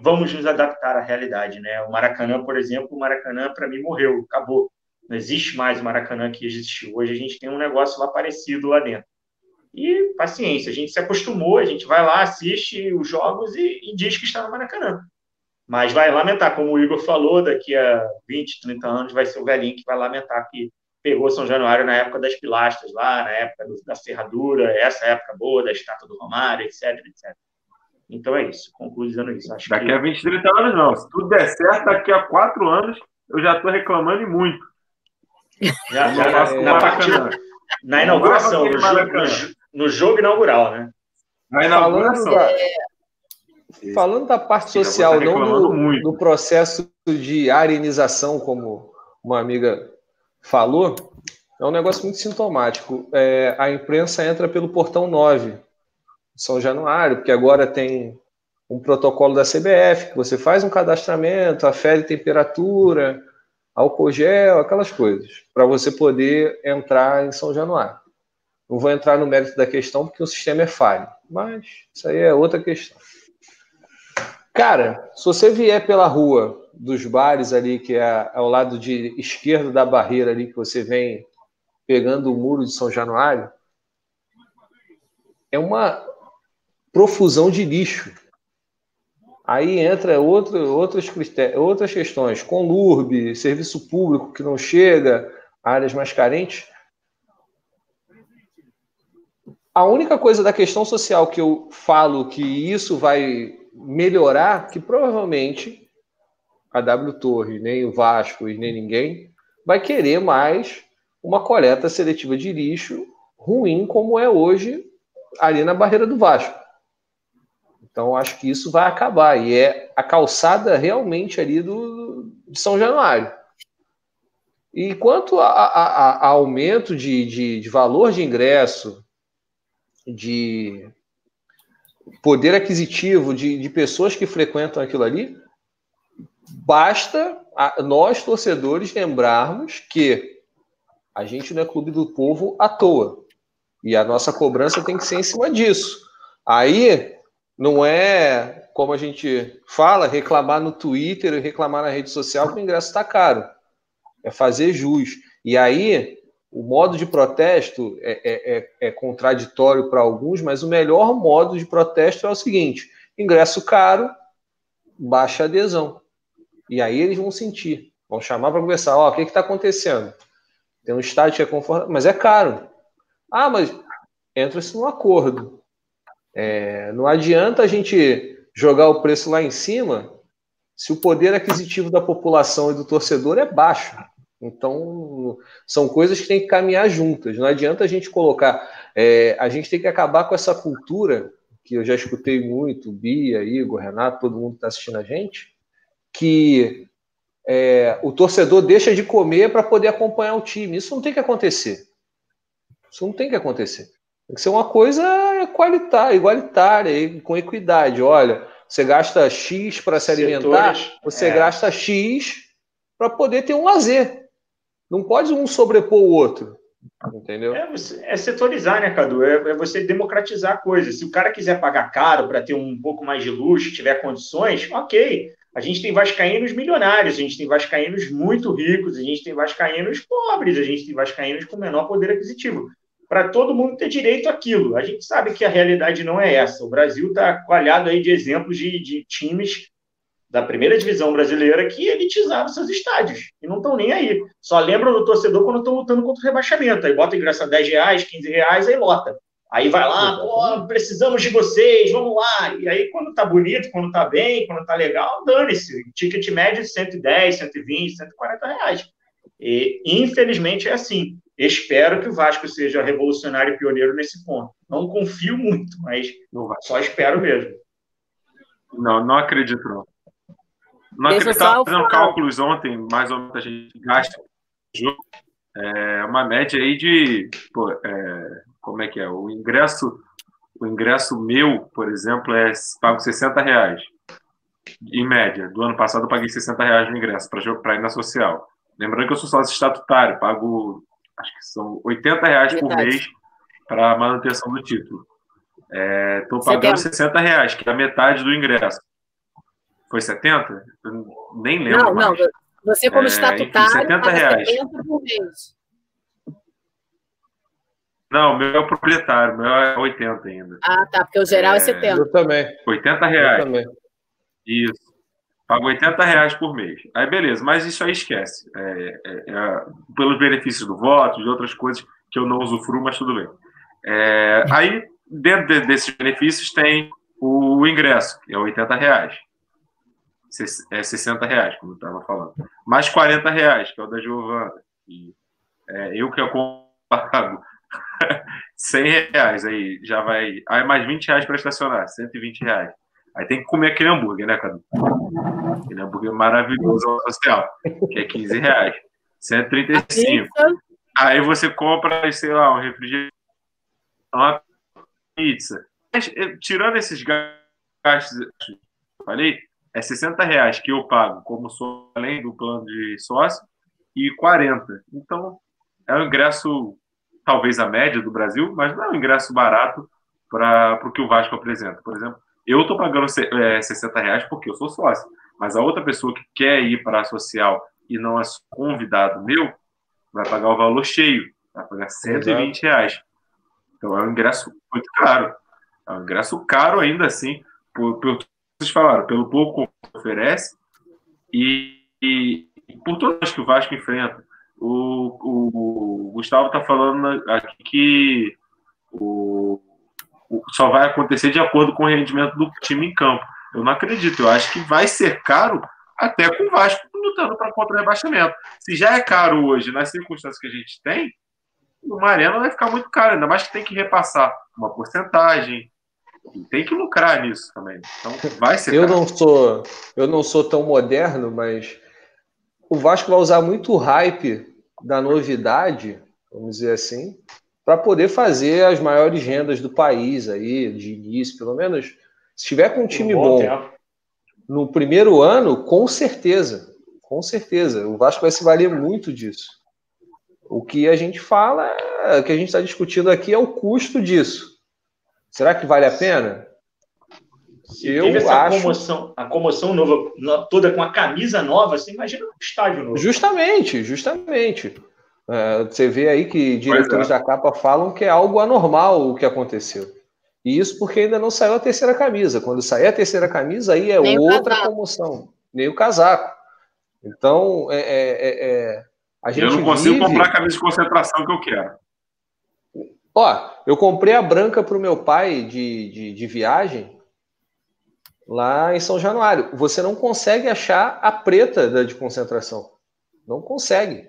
vamos nos adaptar à realidade. Né? O Maracanã, por exemplo, o Maracanã, para mim, morreu, acabou. Não existe mais o Maracanã que existiu. Hoje a gente tem um negócio lá parecido lá dentro. E paciência, a gente se acostumou, a gente vai lá, assiste os jogos e, e diz que está no Maracanã. Mas vai lamentar, como o Igor falou, daqui a 20, 30 anos vai ser o velhinho que vai lamentar que pegou São Januário na época das pilastras lá, na época do, da ferradura, essa época boa da estátua do Romário, etc, etc. Então é isso, concluo dizendo isso. Acho daqui que... a 20, 30 anos não. Se tudo der certo, daqui a 4 anos eu já estou reclamando e muito. Já, já na, na, partida, na inauguração, no jogo, no, no jogo inaugural, né? Na inauguração. Falando da, falando da parte social, não do, do, processo de arenização, como uma amiga falou, é um negócio muito sintomático. É, a imprensa entra pelo portão 9 São Januário, porque agora tem um protocolo da CBF, que você faz um cadastramento, afere temperatura, álcool gel, aquelas coisas, para você poder entrar em São Januário. Não vou entrar no mérito da questão porque o sistema é falho, mas isso aí é outra questão. Cara, se você vier pela rua dos bares ali, que é ao lado de esquerdo da barreira ali, que você vem pegando o muro de São Januário, é uma profusão de lixo. Aí entra outro, outras, outras questões, conlurbe, serviço público que não chega, áreas mais carentes. A única coisa da questão social que eu falo que isso vai melhorar, que provavelmente a W Torre, nem o Vasco e nem ninguém vai querer mais uma coleta seletiva de lixo ruim como é hoje ali na barreira do Vasco. Então, acho que isso vai acabar. E é a calçada realmente ali do, de São Januário. E quanto a, a, a aumento de, de, de, valor de ingresso, de poder aquisitivo de, de pessoas que frequentam aquilo ali, basta a, nós, torcedores, lembrarmos que a gente não é clube do povo à toa. E a nossa cobrança tem que ser em cima disso. Aí não é, como a gente fala, reclamar no Twitter e reclamar na rede social que o ingresso está caro. É fazer jus. E aí, o modo de protesto é, é, é, é contraditório para alguns, mas o melhor modo de protesto é o seguinte: ingresso caro, baixa adesão. E aí eles vão sentir, vão chamar para conversar. Ó, oh, o que está acontecendo? Tem um estádio que é confortável, mas é caro. Ah, mas entra-se num acordo. É, não adianta a gente jogar o preço lá em cima se o poder aquisitivo da população e do torcedor é baixo. Então, são coisas que têm que caminhar juntas. Não adianta a gente colocar. É, a gente tem que acabar com essa cultura, que eu já escutei muito, Bia, Igor, Renato, todo mundo está assistindo a gente, que é, o torcedor deixa de comer para poder acompanhar o time. Isso não tem que acontecer. Isso não tem que acontecer. Tem que ser uma coisa qualitária, igualitária, com equidade. Olha, você gasta X para se alimentar, Setores, você é. gasta X para poder ter um lazer. Não pode um sobrepor o outro. Entendeu? É, é setorizar, né, Cadu? É, é, você democratizar a coisa. Se o cara quiser pagar caro para ter um pouco mais de luxo, tiver condições, ok. A gente tem vascaínos milionários, a gente tem vascaínos muito ricos, a gente tem vascaínos pobres, a gente tem vascaínos com menor poder aquisitivo para todo mundo ter direito àquilo. A gente sabe que a realidade não é essa. O Brasil está coalhado aí de exemplos de, de, times da primeira divisão brasileira que elitizaram seus estádios e não estão nem aí. Só lembram do torcedor quando estão lutando contra o rebaixamento. Aí bota ingresso a 10 reais, 15 reais, aí lota. Aí vai lá, pô, precisamos de vocês, vamos lá. E aí, quando tá bonito, quando tá bem, quando tá legal, dane-se. Ticket médio de 110, 120, 140 reais. E, infelizmente, é assim. Espero que o Vasco seja revolucionário e pioneiro nesse ponto. Não confio muito, mas só espero mesmo. Não, não acredito, não. Não acredito. Estava fazendo cálculos ontem, mais ou menos a gente gasta é, uma média aí de. Pô, é, como é que é? O ingresso, o ingresso meu, por exemplo, é pago 60 reais. Em média. Do ano passado eu paguei 60 reais no ingresso para ir na social. Lembrando que eu sou sócio estatutário, pago acho que são 80 reais Verdade. por mês para a manutenção do título. Estou é, pagando 60 reais, que é a metade do ingresso. Foi 70? Eu nem lembro. Não, mais. não. Você, como é, estatutário, enfim, 70 reais. 70 por mês. Não, o meu é o proprietário, o meu é 80 ainda. Ah, tá, porque o geral é, é 70. Eu também. 80 reais. Eu também. Isso. Pago 80 reais por mês. Aí beleza, mas isso aí esquece. É, é, é, pelos benefícios do voto, de outras coisas que eu não usufruo, mas tudo bem. É, aí, dentro de, desses benefícios, tem o ingresso, que é 80 reais. É 60 reais, como eu estava falando. Mais 40 reais, que é o da Giovana. E, é, eu que eu pago (laughs) 100 reais, aí já vai. Aí mais 20 reais para estacionar, 120 reais. Aí tem que comer aquele hambúrguer, né, cara? Aquele hambúrguer maravilhoso social, que é 15 reais. 135. Aí você compra, sei lá, um refrigerante, uma pizza. Mas, eh, tirando esses gastos, eu falei, é 60 reais que eu pago como sou além do plano de sócio e 40. Então, é um ingresso talvez a média do Brasil, mas não é um ingresso barato para o que o Vasco apresenta. Por exemplo, eu estou pagando é, 60 reais porque eu sou sócio, mas a outra pessoa que quer ir para a social e não é convidado meu, vai pagar o valor cheio, vai pagar 120 Exato. reais. Então é um ingresso muito caro. É um ingresso caro ainda assim, por, por vocês falaram, pelo pouco que oferece e, e por todas que o Vasco enfrenta. O, o, o Gustavo está falando aqui que o, o, só vai acontecer de acordo com o rendimento do time em campo. Eu não acredito. Eu acho que vai ser caro até com o Vasco lutando para contra o rebaixamento. Se já é caro hoje, nas circunstâncias que a gente tem, uma arena vai ficar muito caro, ainda mais que tem que repassar uma porcentagem. Tem que lucrar nisso também. Então vai ser. Eu caro. não sou, eu não sou tão moderno, mas o Vasco vai usar muito o hype da novidade, vamos dizer assim, para poder fazer as maiores rendas do país aí, de início, pelo menos. Se tiver com um time um bom, bom no primeiro ano, com certeza, com certeza, o Vasco vai se valer muito disso. O que a gente fala, o que a gente está discutindo aqui é o custo disso. Será que vale a pena? Se eu teve essa acho... comoção, a comoção nova, toda com a camisa nova, você imagina um estádio novo. Justamente, justamente. É, você vê aí que diretores é. da capa falam que é algo anormal o que aconteceu. E isso porque ainda não saiu a terceira camisa. Quando sair a terceira camisa, aí é Nem outra comoção. Nem o casaco. Então, é, é, é, é a gente. Eu não consigo vive... comprar a camisa de concentração que eu quero. Ó, eu comprei a branca para o meu pai de, de, de viagem lá em São Januário. Você não consegue achar a preta da de concentração. Não consegue.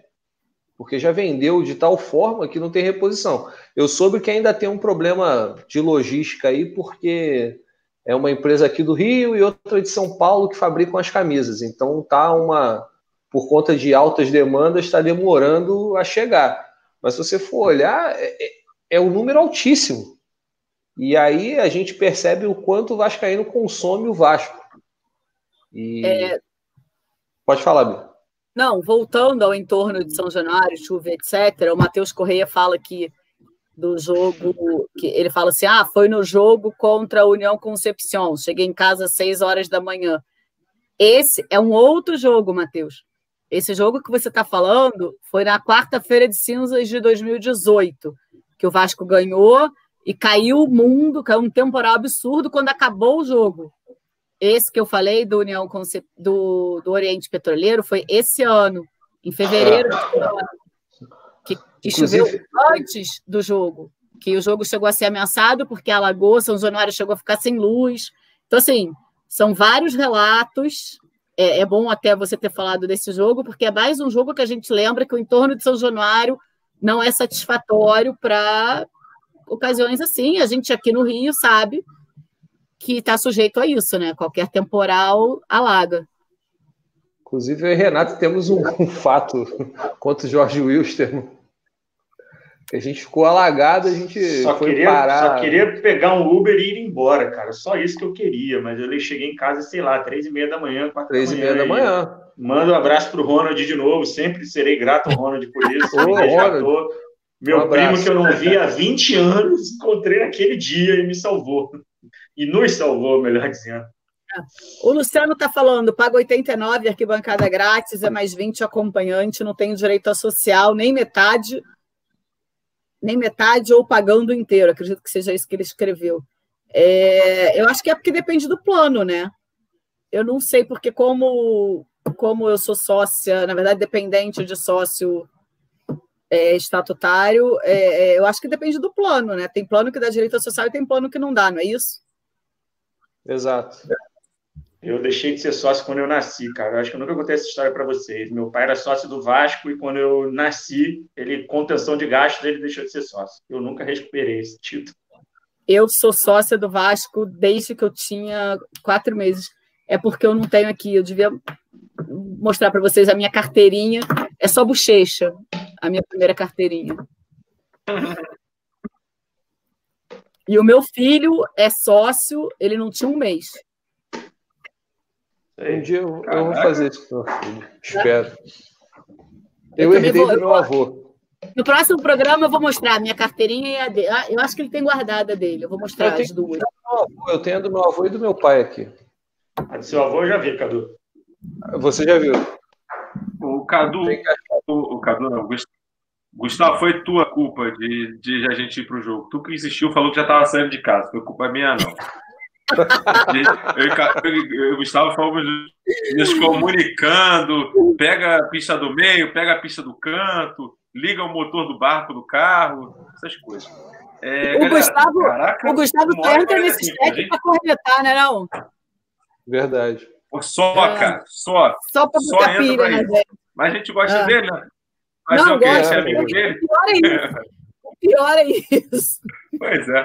Porque já vendeu de tal forma que não tem reposição. Eu soube que ainda tem um problema de logística aí, porque é uma empresa aqui do Rio e outra de São Paulo que fabricam as camisas. Então tá uma. Por conta de altas demandas, está demorando a chegar. Mas se você for olhar, é, é, é um número altíssimo. E aí a gente percebe o quanto o Vascaíno consome o Vasco. E... É... Pode falar, Bia. Não, voltando ao entorno de São Januário, chuva, etc., o Matheus Correia fala que do jogo, que ele fala assim: ah, foi no jogo contra a União Concepción, cheguei em casa às 6 horas da manhã. Esse é um outro jogo, Matheus. Esse jogo que você está falando foi na quarta-feira de cinzas de 2018, que o Vasco ganhou e caiu o mundo, caiu um temporal absurdo quando acabou o jogo. Esse que eu falei do União do, do Oriente Petroleiro foi esse ano, em fevereiro que, que choveu antes do jogo, que o jogo chegou a ser ameaçado porque a Lagoa São Januário chegou a ficar sem luz. Então, assim, são vários relatos. É, é bom até você ter falado desse jogo, porque é mais um jogo que a gente lembra que o entorno de São Januário não é satisfatório para ocasiões assim, a gente aqui no Rio sabe que está sujeito a isso, né? Qualquer temporal alaga. Inclusive, eu e Renato temos um, um fato contra o Jorge Wilster. A gente ficou alagado, a gente só foi queria, parar. Só queria pegar um Uber e ir embora, cara. Só isso que eu queria. Mas eu cheguei em casa, sei lá, três e meia da manhã, quatro três e meia da manhã. Manda um abraço pro Ronald de novo. Sempre serei grato ao Ronald por isso. (laughs) Ô, Ronald. Meu um primo que eu não via há 20 anos, encontrei naquele dia e me salvou. E nos salvou, melhor dizendo. O Luciano está falando, paga 89, arquibancada grátis, é mais 20 acompanhante, não tem direito a social, nem metade, nem metade ou pagando inteiro. Acredito que seja isso que ele escreveu. É, eu acho que é porque depende do plano, né? Eu não sei, porque como, como eu sou sócia, na verdade, dependente de sócio é, estatutário, é, é, eu acho que depende do plano, né? Tem plano que dá direito social e tem plano que não dá, não é isso? Exato. Eu deixei de ser sócio quando eu nasci, cara. Eu acho que eu nunca contei essa história para vocês. Meu pai era sócio do Vasco e quando eu nasci, ele, contenção de gastos, ele deixou de ser sócio. Eu nunca recuperei esse título. Eu sou sócia do Vasco desde que eu tinha quatro meses. É porque eu não tenho aqui. Eu devia mostrar para vocês a minha carteirinha. É só bochecha a minha primeira carteirinha. (laughs) E o meu filho é sócio, ele não tinha um mês. Um dia eu, eu vou fazer isso com meu filho. Espero. Eu, eu herdei vou, do meu avô. No próximo programa eu vou mostrar a minha carteirinha e a dele. Ah, eu acho que ele tem guardada dele. Eu vou mostrar Eu as duas. Eu tenho a do meu avô e do meu pai aqui. A do seu avô eu já vi, Cadu. Você já viu? O Cadu, o, o Cadu não, Gust- Gustavo, foi tua culpa de, de a gente ir pro jogo. Tu que insistiu, falou que já tava saindo de casa. Foi culpa minha, não. (laughs) Eu, e eu e o Gustavo fomos nos comunicando. Pega a pista do meio, pega a pista do canto, liga o motor do barco do carro, essas coisas. É, O Gustavo- caraca, O Gustavo entra nesse 45, chat gente. para cornetar, né? Não? Verdade. Pô, Só, É. cara, só. Só para botar pilha, né? Mas a gente gosta É. dele, né? Mas Não, é o quê? A gente gosto. é amigo dele? Pior é isso. Pior é isso. Pois é.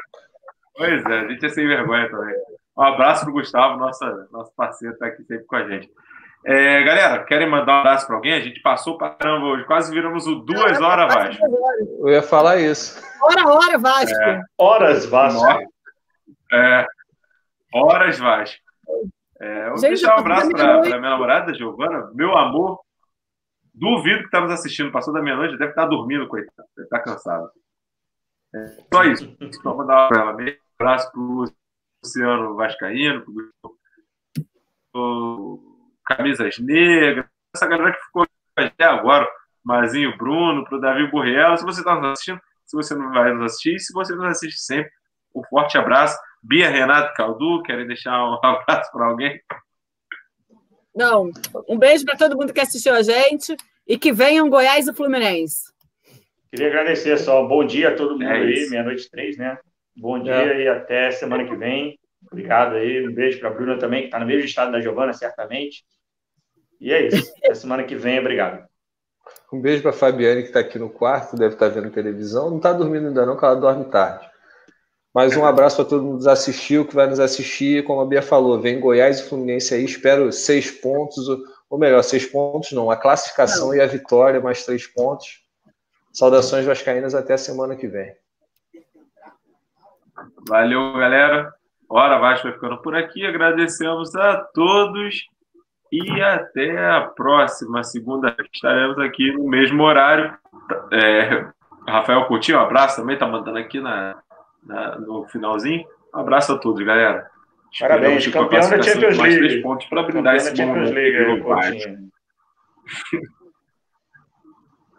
Pois é, a gente é sem vergonha também. Um abraço pro Gustavo, nossa, nosso parceiro, tá aqui sempre com a gente. É, galera, querem mandar um abraço para alguém? A gente passou para caramba hoje, quase viramos o duas horas, Vasco. Eu ia falar isso. Hora, hora, Vasco. Horas, Vasco. É, horas, Vasco. É, vou Gente, deixar um abraço para minha namorada, Giovana, meu amor. Duvido que estamos assistindo, passou da meia-noite, deve estar dormindo, coitado, deve estar cansado. É, só isso. Só mandar um abraço para o Luciano Vascaíno, pro pro Camisas Negras, essa galera que ficou até agora, Mazinho Bruno, para o Davi Burriel. Se você está nos assistindo, se você não vai nos assistir, se você nos assiste sempre, um forte abraço. Bia, Renato, Caldu, querem deixar um (laughs) abraço para alguém? Não. Um beijo para todo mundo que assistiu a gente e que venham Goiás e Fluminense. Queria agradecer só. Bom dia a todo mundo É aí, meia-noite três, né? Bom dia É. e até semana que vem. Obrigado aí. Um beijo para a Bruna também, que está no mesmo estado da Giovana, certamente. E é isso. (laughs) Até semana que vem. Obrigado. Um beijo para Fabiane, que está aqui no quarto, deve estar vendo televisão. Não está dormindo ainda, não, porque ela dorme tarde. Mas um abraço para todo mundo que nos assistiu, que vai nos assistir. Como a Bia falou, vem Goiás e Fluminense aí. Espero seis pontos, ou- melhor, seis pontos não, a classificação e a vitória, mais três pontos. Saudações vascaínas até a semana que vem. Valeu, galera. Hora Vasco vai ficando por aqui. Agradecemos a todos e até a próxima segunda. Estaremos aqui no mesmo horário. É, Rafael Coutinho, um abraço também, tá mandando aqui na, na- no finalzinho. Um abraço a todos, galera. Parabéns, Esperamos que com a campeão da classificação Champions de mais League. três pontos para brindar Campeão esse Champions momento League. Coutinho. (laughs)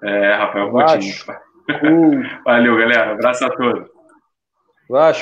É, Rafael. Coutinho. (laughs) Valeu, galera. Abraço a todos. Vasco.